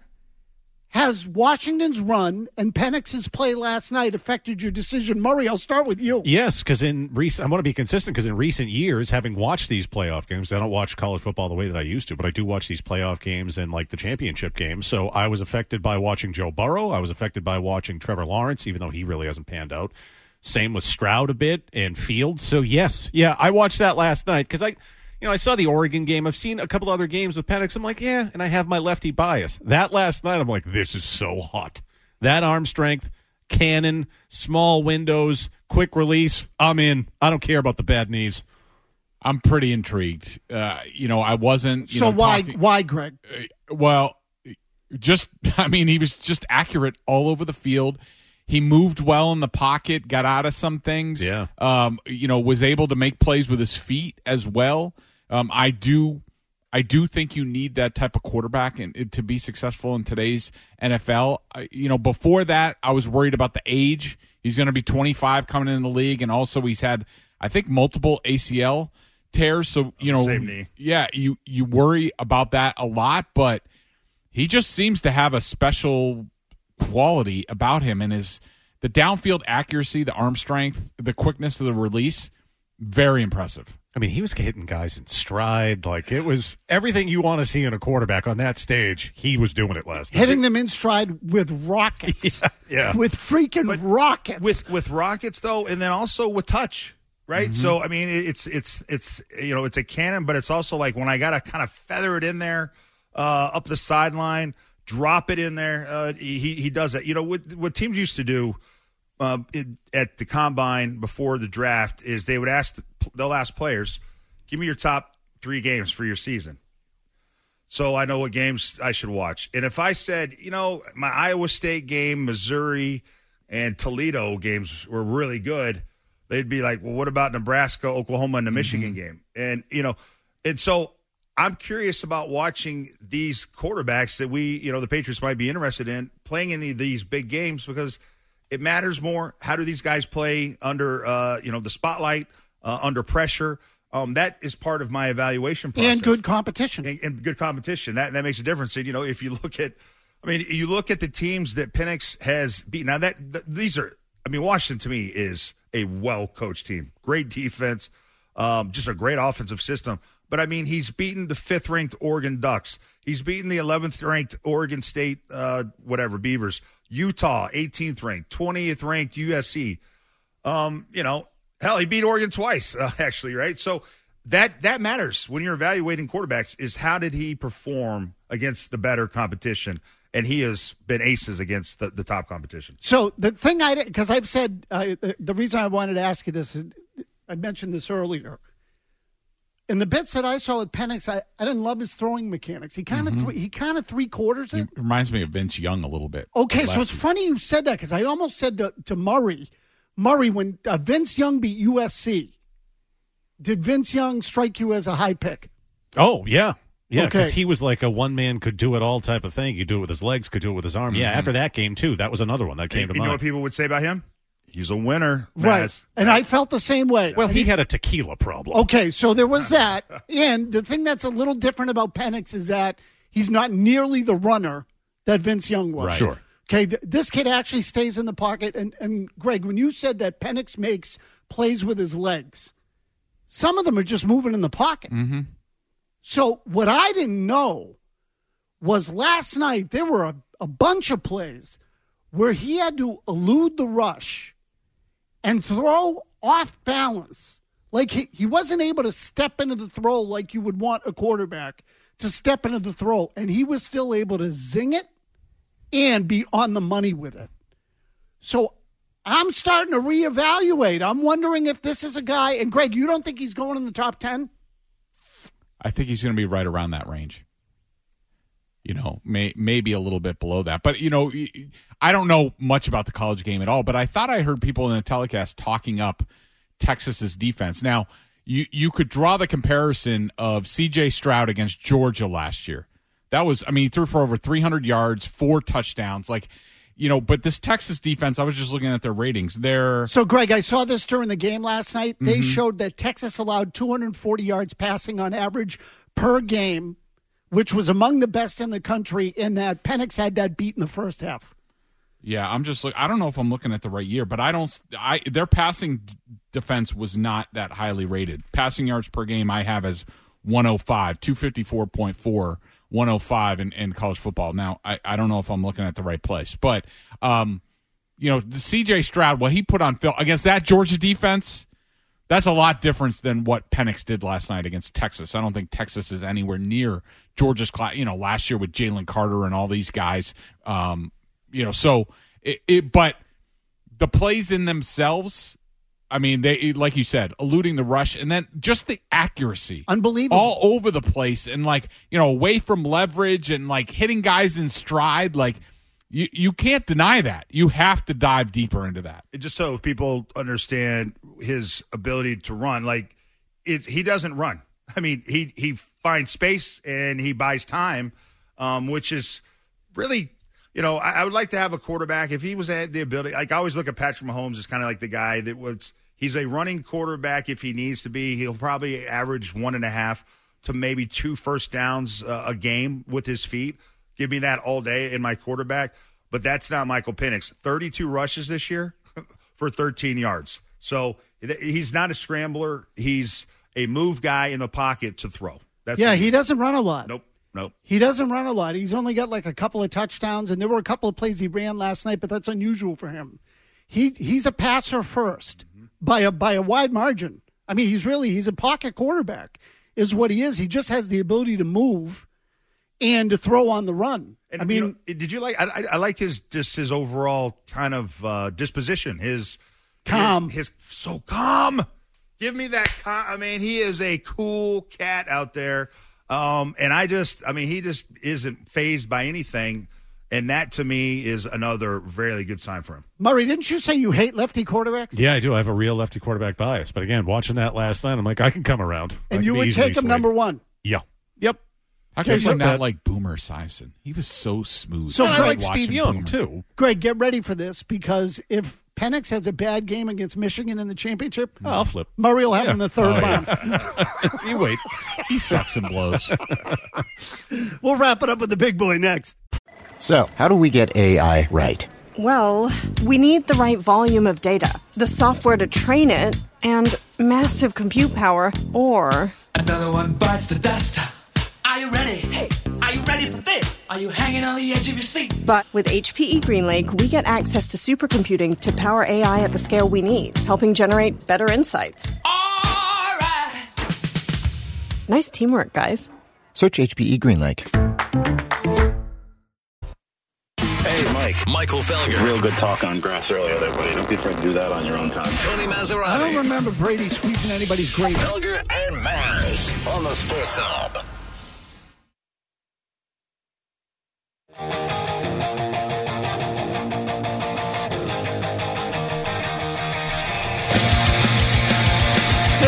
has Washington's run and Penix's play last night affected your decision? Murray, I'll start with you. Yes, because in recent, I want to be consistent because in recent years, having watched these playoff games, I don't watch college football the way that I used to, but I do watch these playoff games and like the championship games. So I was affected by watching Joe Burrow. I was affected by watching Trevor Lawrence, even though he really hasn't panned out. Same with Stroud a bit and Fields. So yes, yeah, I watched that last night because I, you know, I saw the Oregon game. I've seen a couple other games with Penix. I'm like, yeah, and I have my lefty bias. That last night, I'm like, this is so hot. That arm strength, cannon, small windows, quick release. I'm in. I don't care about the bad knees. I'm pretty intrigued. Uh, you know, I wasn't. You So know, why, talking- why, Greg? Well, just I mean, he was just accurate all over the field. He moved well in the pocket, got out of some things. Yeah. Um, you know, was able to make plays with his feet as well. Um, I do I do think you need that type of quarterback and to be successful in today's NFL. I, you know, before that, I was worried about the age. He's going to be 25 coming in the league, and also he's had, I think, multiple ACL tears. So you know, Same knee. yeah, you you worry about that a lot, but he just seems to have a special quality about him and his the downfield accuracy, the arm strength, the quickness of the release, very impressive. I mean, he was hitting guys in stride. Like it was everything you want to see in a quarterback on that stage. He was doing it last night. Hitting them in stride with rockets. Yeah, yeah. With freaking rockets. with with rockets though, and then also with touch, right? Mm-hmm. So I mean, it's it's it's you know it's a cannon, but it's also like when I got to kind of feather it in there uh, up the sideline, drop it in there. Uh, he he does that. You know what what teams used to do. Uh, it, at the combine before the draft is they would ask the, they'll ask players, give me your top three games for your season. So I know what games I should watch. And if I said, you know, my Iowa State game, Missouri, and Toledo games were really good, they'd be like, well, what about Nebraska, Oklahoma, and the Michigan game? And, you know, and so I'm curious about watching these quarterbacks that we, you know, the Patriots might be interested in playing in the, these big games because it matters more. How do these guys play under, uh, you know, the spotlight, uh, under pressure? Um, that is part of my evaluation process and good competition. and, and good competition. That that makes a difference. And you know, if you look at, I mean, you look at the teams that Penix has beaten. Now that th- these are, I mean, Washington to me is a well coached team, great defense, um, just a great offensive system. But I mean, he's beaten the fifth ranked Oregon Ducks. He's beaten the 11th ranked Oregon State, uh, whatever Beavers. Utah, 18th ranked, 20th ranked USC. Um, you know, hell, he beat Oregon twice, uh, actually, right? So that that matters when you're evaluating quarterbacks. Is how did he perform against the better competition? And he has been aces against the, the top competition. So the thing I because I've said uh, the- the reason I wanted to ask you this is I mentioned this earlier. In the bits that I saw with Penix, I, I didn't love his throwing mechanics. He kind of Mhm. he kind of three quarters it. It reminds me of Vince Young a little bit. Okay, so Last it's funny you said that because I almost said to, to Murray, Murray, when uh, Vince Young beat USC, did Vince Young strike you as a high pick? Oh yeah, yeah. Because Okay. he was like a one man could do it all type of thing. You do it with his legs, could do it with his arm. Yeah. Mhm. After that game too, that was another one that came And to you know what people would say about him? He's a winner, Right. Mazz. And I felt the same way. Well, he had a tequila problem. Okay, so there was that. And the thing that's a little different about Penix is that he's not nearly the runner that Vince Young was. Right. Sure. Okay, th- this kid actually stays in the pocket. And, and Greg, when you said that Penix makes plays with his legs, some of them are just moving in the pocket. Mm-hmm. So what I didn't know was last night there were a, a bunch of plays where he had to elude the rush and throw off balance. Like he, he wasn't able to step into the throw like you would want a quarterback to step into the throw. And he was still able to zing it and be on the money with it. So I'm starting to reevaluate. I'm wondering if this is a guy, and Greg, you don't think he's going in the top 10? I think he's going to be right around that range. You know, may maybe a little bit below that, but you know, I don't know much about the college game at all. But I thought I heard people in the telecast talking up Texas's defense. Now, you you could draw the comparison of C.J. Stroud against Georgia last year. That was, I mean, he threw for over 300 yards, four touchdowns. Like, you know, but this Texas defense, I was just looking at their ratings. They're So, Greg, I saw this during the game last night. They Mhm. showed that Texas allowed 240 yards passing on average per game, which was among the best in the country, in that Penix had that beat in the first half. Yeah, I'm just look. I don't know if I'm looking at the right year, but I don't. I their passing d- defense was not that highly rated. Passing yards per game I have as 105, 254.4, 105 in, in college football. Now I, I don't know if I'm looking at the right place, but um, you know the C.J. Stroud what he put on film against that Georgia defense. That's a lot different than what Penix did last night against Texas. I don't think Texas is anywhere near Georgia's class. You know, last year with Jalen Carter and all these guys. Um, you know, so it, it, but the plays in themselves, I mean, they like you said, eluding the rush, and then just the accuracy, unbelievable, all over the place, and like you know, away from leverage and like hitting guys in stride, like. You, you can't deny that. You have to dive deeper into that. Just so people understand his ability to run, like it's, he doesn't run. I mean, he he finds space and he buys time, um, which is really, you know, I, I would like to have a quarterback if he was at the ability. Like I always look at Patrick Mahomes as kind of like the guy that was. He's a running quarterback if he needs to be. He'll probably average one and a half to maybe two first downs uh, a game with his feet. Give me that all day in my quarterback. but that's not Michael Penix. 32 rushes this year for 13 yards. So he's not a scrambler. He's a move guy in the pocket to throw. That's yeah, he doesn't run a lot. Nope. Nope. He doesn't run a lot. He's only got like a couple of touchdowns, and there were a couple of plays he ran last night, but that's unusual for him. He he's a passer 1st mm-hmm. by a by a wide margin. I mean, he's really he's a pocket quarterback, is what he is. He just has the ability to move and to throw on the run. And, I mean, you know, did you like? I, I, I like his just his overall kind of uh, disposition. His Calm. His, his so calm. Give me that. Calm. I mean, he is a cool cat out there. Um, and I just, I mean, he just isn't phased by anything. And that to me is another very good sign for him. Murray, didn't you say you hate lefty quarterbacks? Yeah, I do. I have a real lefty quarterback bias. But again, watching that last night, I'm like, I can come around. And can you would take him swayed. number one. Yeah. Yep. How Okay, can so- you not like Boomer Esiason? He was so smooth. So I like Steve Young too. Greg, get ready for this because if Penix has a bad game against Michigan in the championship, hmm. I'll flip. Murray will have Yeah. him in the third Oh, round. yeah. you wait. He sucks and blows. we'll wrap it up with the big boy next. So, how do we get AI right? Well, we need the right volume of data, the software to train it, and massive compute power, or Another one bites the dust. Are you ready? Hey, are you ready for this? Are you hanging on the edge of your seat? But with HPE GreenLake, we get access to supercomputing to power AI at the scale we need, helping generate better insights. All right. Nice teamwork, guys. Search HPE GreenLake. Hey, Mike. Michael Felger. Real good talk on grass earlier there, buddy. Don't be afraid to do that on your own time. Tony Massarotti. I don't remember Brady squeezing anybody's grade. Felger and Maz on the Sports Hub.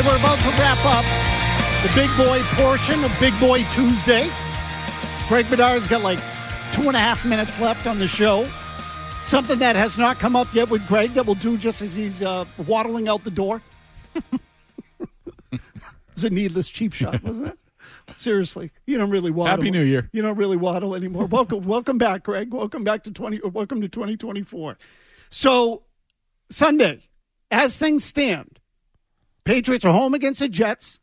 We're about to wrap up the big boy portion of Big Boy Tuesday. Greg Bedard's got like two and a half minutes left on the show. Something that has not come up yet with Greg that we'll do just as he's uh, waddling out the door. it's a needless cheap shot, wasn't it? Seriously, you don't really waddle. Happy New Year. You don't really waddle anymore. Welcome, welcome back, Greg. Welcome back to twenty. or Welcome to twenty twenty four. So Sunday, as things stand, Patriots are home against the Jets,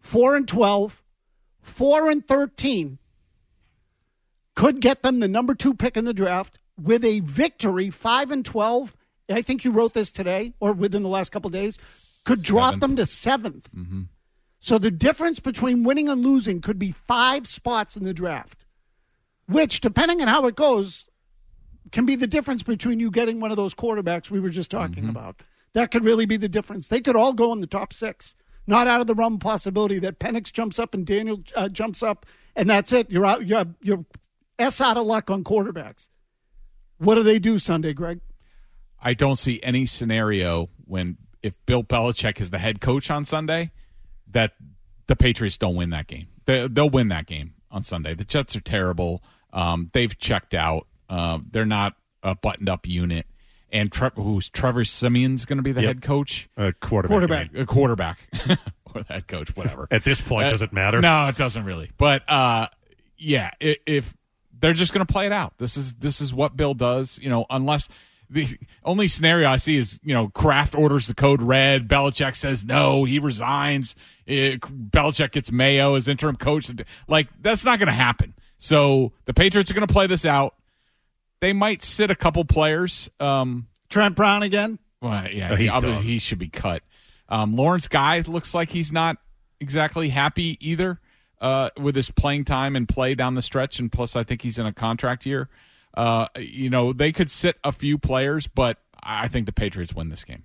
four and 12, four and thirteen. Could get them the number two pick in the draft with a victory, five and twelve. I think you wrote this today or within the last couple of days. Could drop Seventh. them to 7th Mm-hmm. So the difference between winning and losing could be five spots in the draft, which, depending on how it goes, can be the difference between you getting one of those quarterbacks we were just talking about. That could really be the difference. They could all go in the top six. Not out of the realm possibility that Penix jumps up and Daniel uh, jumps up, and that's it. You're out. You're you're s out of luck on quarterbacks. What do they do Sunday, Greg? I don't see any scenario when if Bill Belichick is the head coach on Sunday that the Patriots don't win that game. They, they'll win that game on Sunday. The Jets are terrible. Um, they've checked out. Uh, they're not a buttoned up unit. And Tre- who's Trevor Siemian's going to be the Yep. head coach? Uh, quarterback. Quarterback. A quarterback. or the head coach, whatever. At this point, Uh, does it matter? No, it doesn't really. But uh, yeah, if, if they're just going to play it out, this is this is what Bill does. You know, unless the only scenario I see is you know Kraft orders the code red, Belichick says no, he resigns. Eh, Belichick gets Mayo as interim coach. Like that's not going to happen. So the Patriots are going to play this out. They might sit a couple players. Um, Trent Brown again. well, yeah, Oh, he, he's obvi- he should be cut. Um, Lawrence Guy looks like he's not exactly happy either uh, with his playing time and play down the stretch, and plus I think he's in a contract year. Uh, you know, they could sit a few players, but I think the Patriots win this game.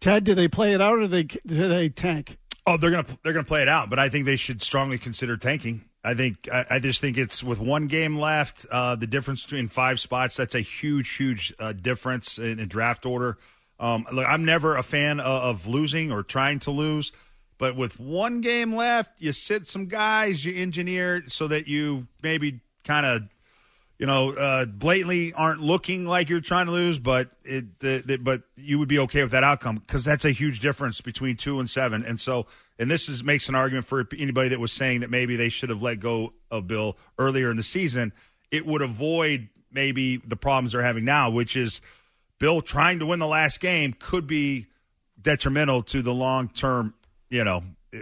Ted, do they play it out or do they do they tank? Oh, they're gonna they're gonna play it out, but I think they should strongly consider tanking. I think I, I just think it's with one game left, uh, the difference between five spots. That's a huge, huge uh, difference in, in draft order. Um, look, I'm never a fan of, of losing or trying to lose, but with one game left, you sit some guys, you engineer so that you maybe kind of you know, uh, blatantly aren't looking like you're trying to lose, but it, the, but you would be okay with that outcome because that's a huge difference between two and seven. And so, and this is makes an argument for anybody that was saying that maybe they should have let go of Bill earlier in the season. It would avoid maybe the problems they're having now, which is Bill trying to win the last game could be detrimental to the long term, you know,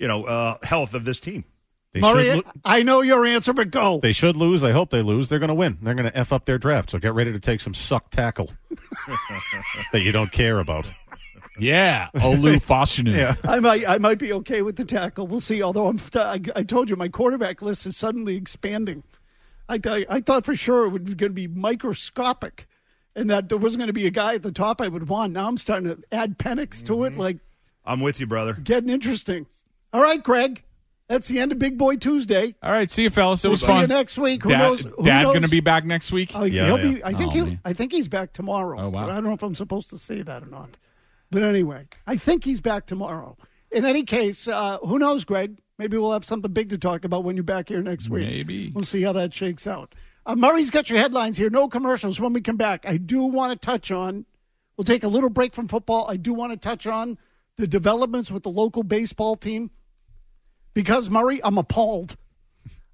you know, uh, health of this team. They Murray, should, lo- I know your answer, but go. they should lose. I hope they lose. They're going to win. They're going to F up their draft. So get ready to take some suck tackle that you don't care about. Yeah, oh, Olu Fashanu. Yeah. I might, I might be okay with the tackle. We'll see. Although I'm, I, I told you my quarterback list is suddenly expanding. I, I, I thought for sure it was going to be microscopic, and that there wasn't going to be a guy at the top I would want. Now I'm starting to add Penix to it, mm-hmm. like I'm with you, brother. getting interesting. All right, Greg, that's the end of Big Boy Tuesday. All right, see you, fellas. It We'll was see fun. you next week. Who Dad, knows? Who Dad knows? going to be back next week? Oh, he'll be. I think Oh, he'll. man. I think he's back tomorrow. Oh, wow. But I don't know if I'm supposed to say that or not. But anyway, I think he's back tomorrow. In any case, uh, who knows, Greg? Maybe we'll have something big to talk about when you're back here next week. Maybe. We'll see how that shakes out. Uh, Murray's got your headlines here. No commercials. When we come back, I do want to touch on. We'll take a little break from football. I do want to touch on the developments with the local baseball team because Murray, I'm appalled.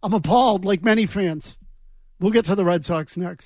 I'm appalled, like many fans. We'll get to the Red Sox next.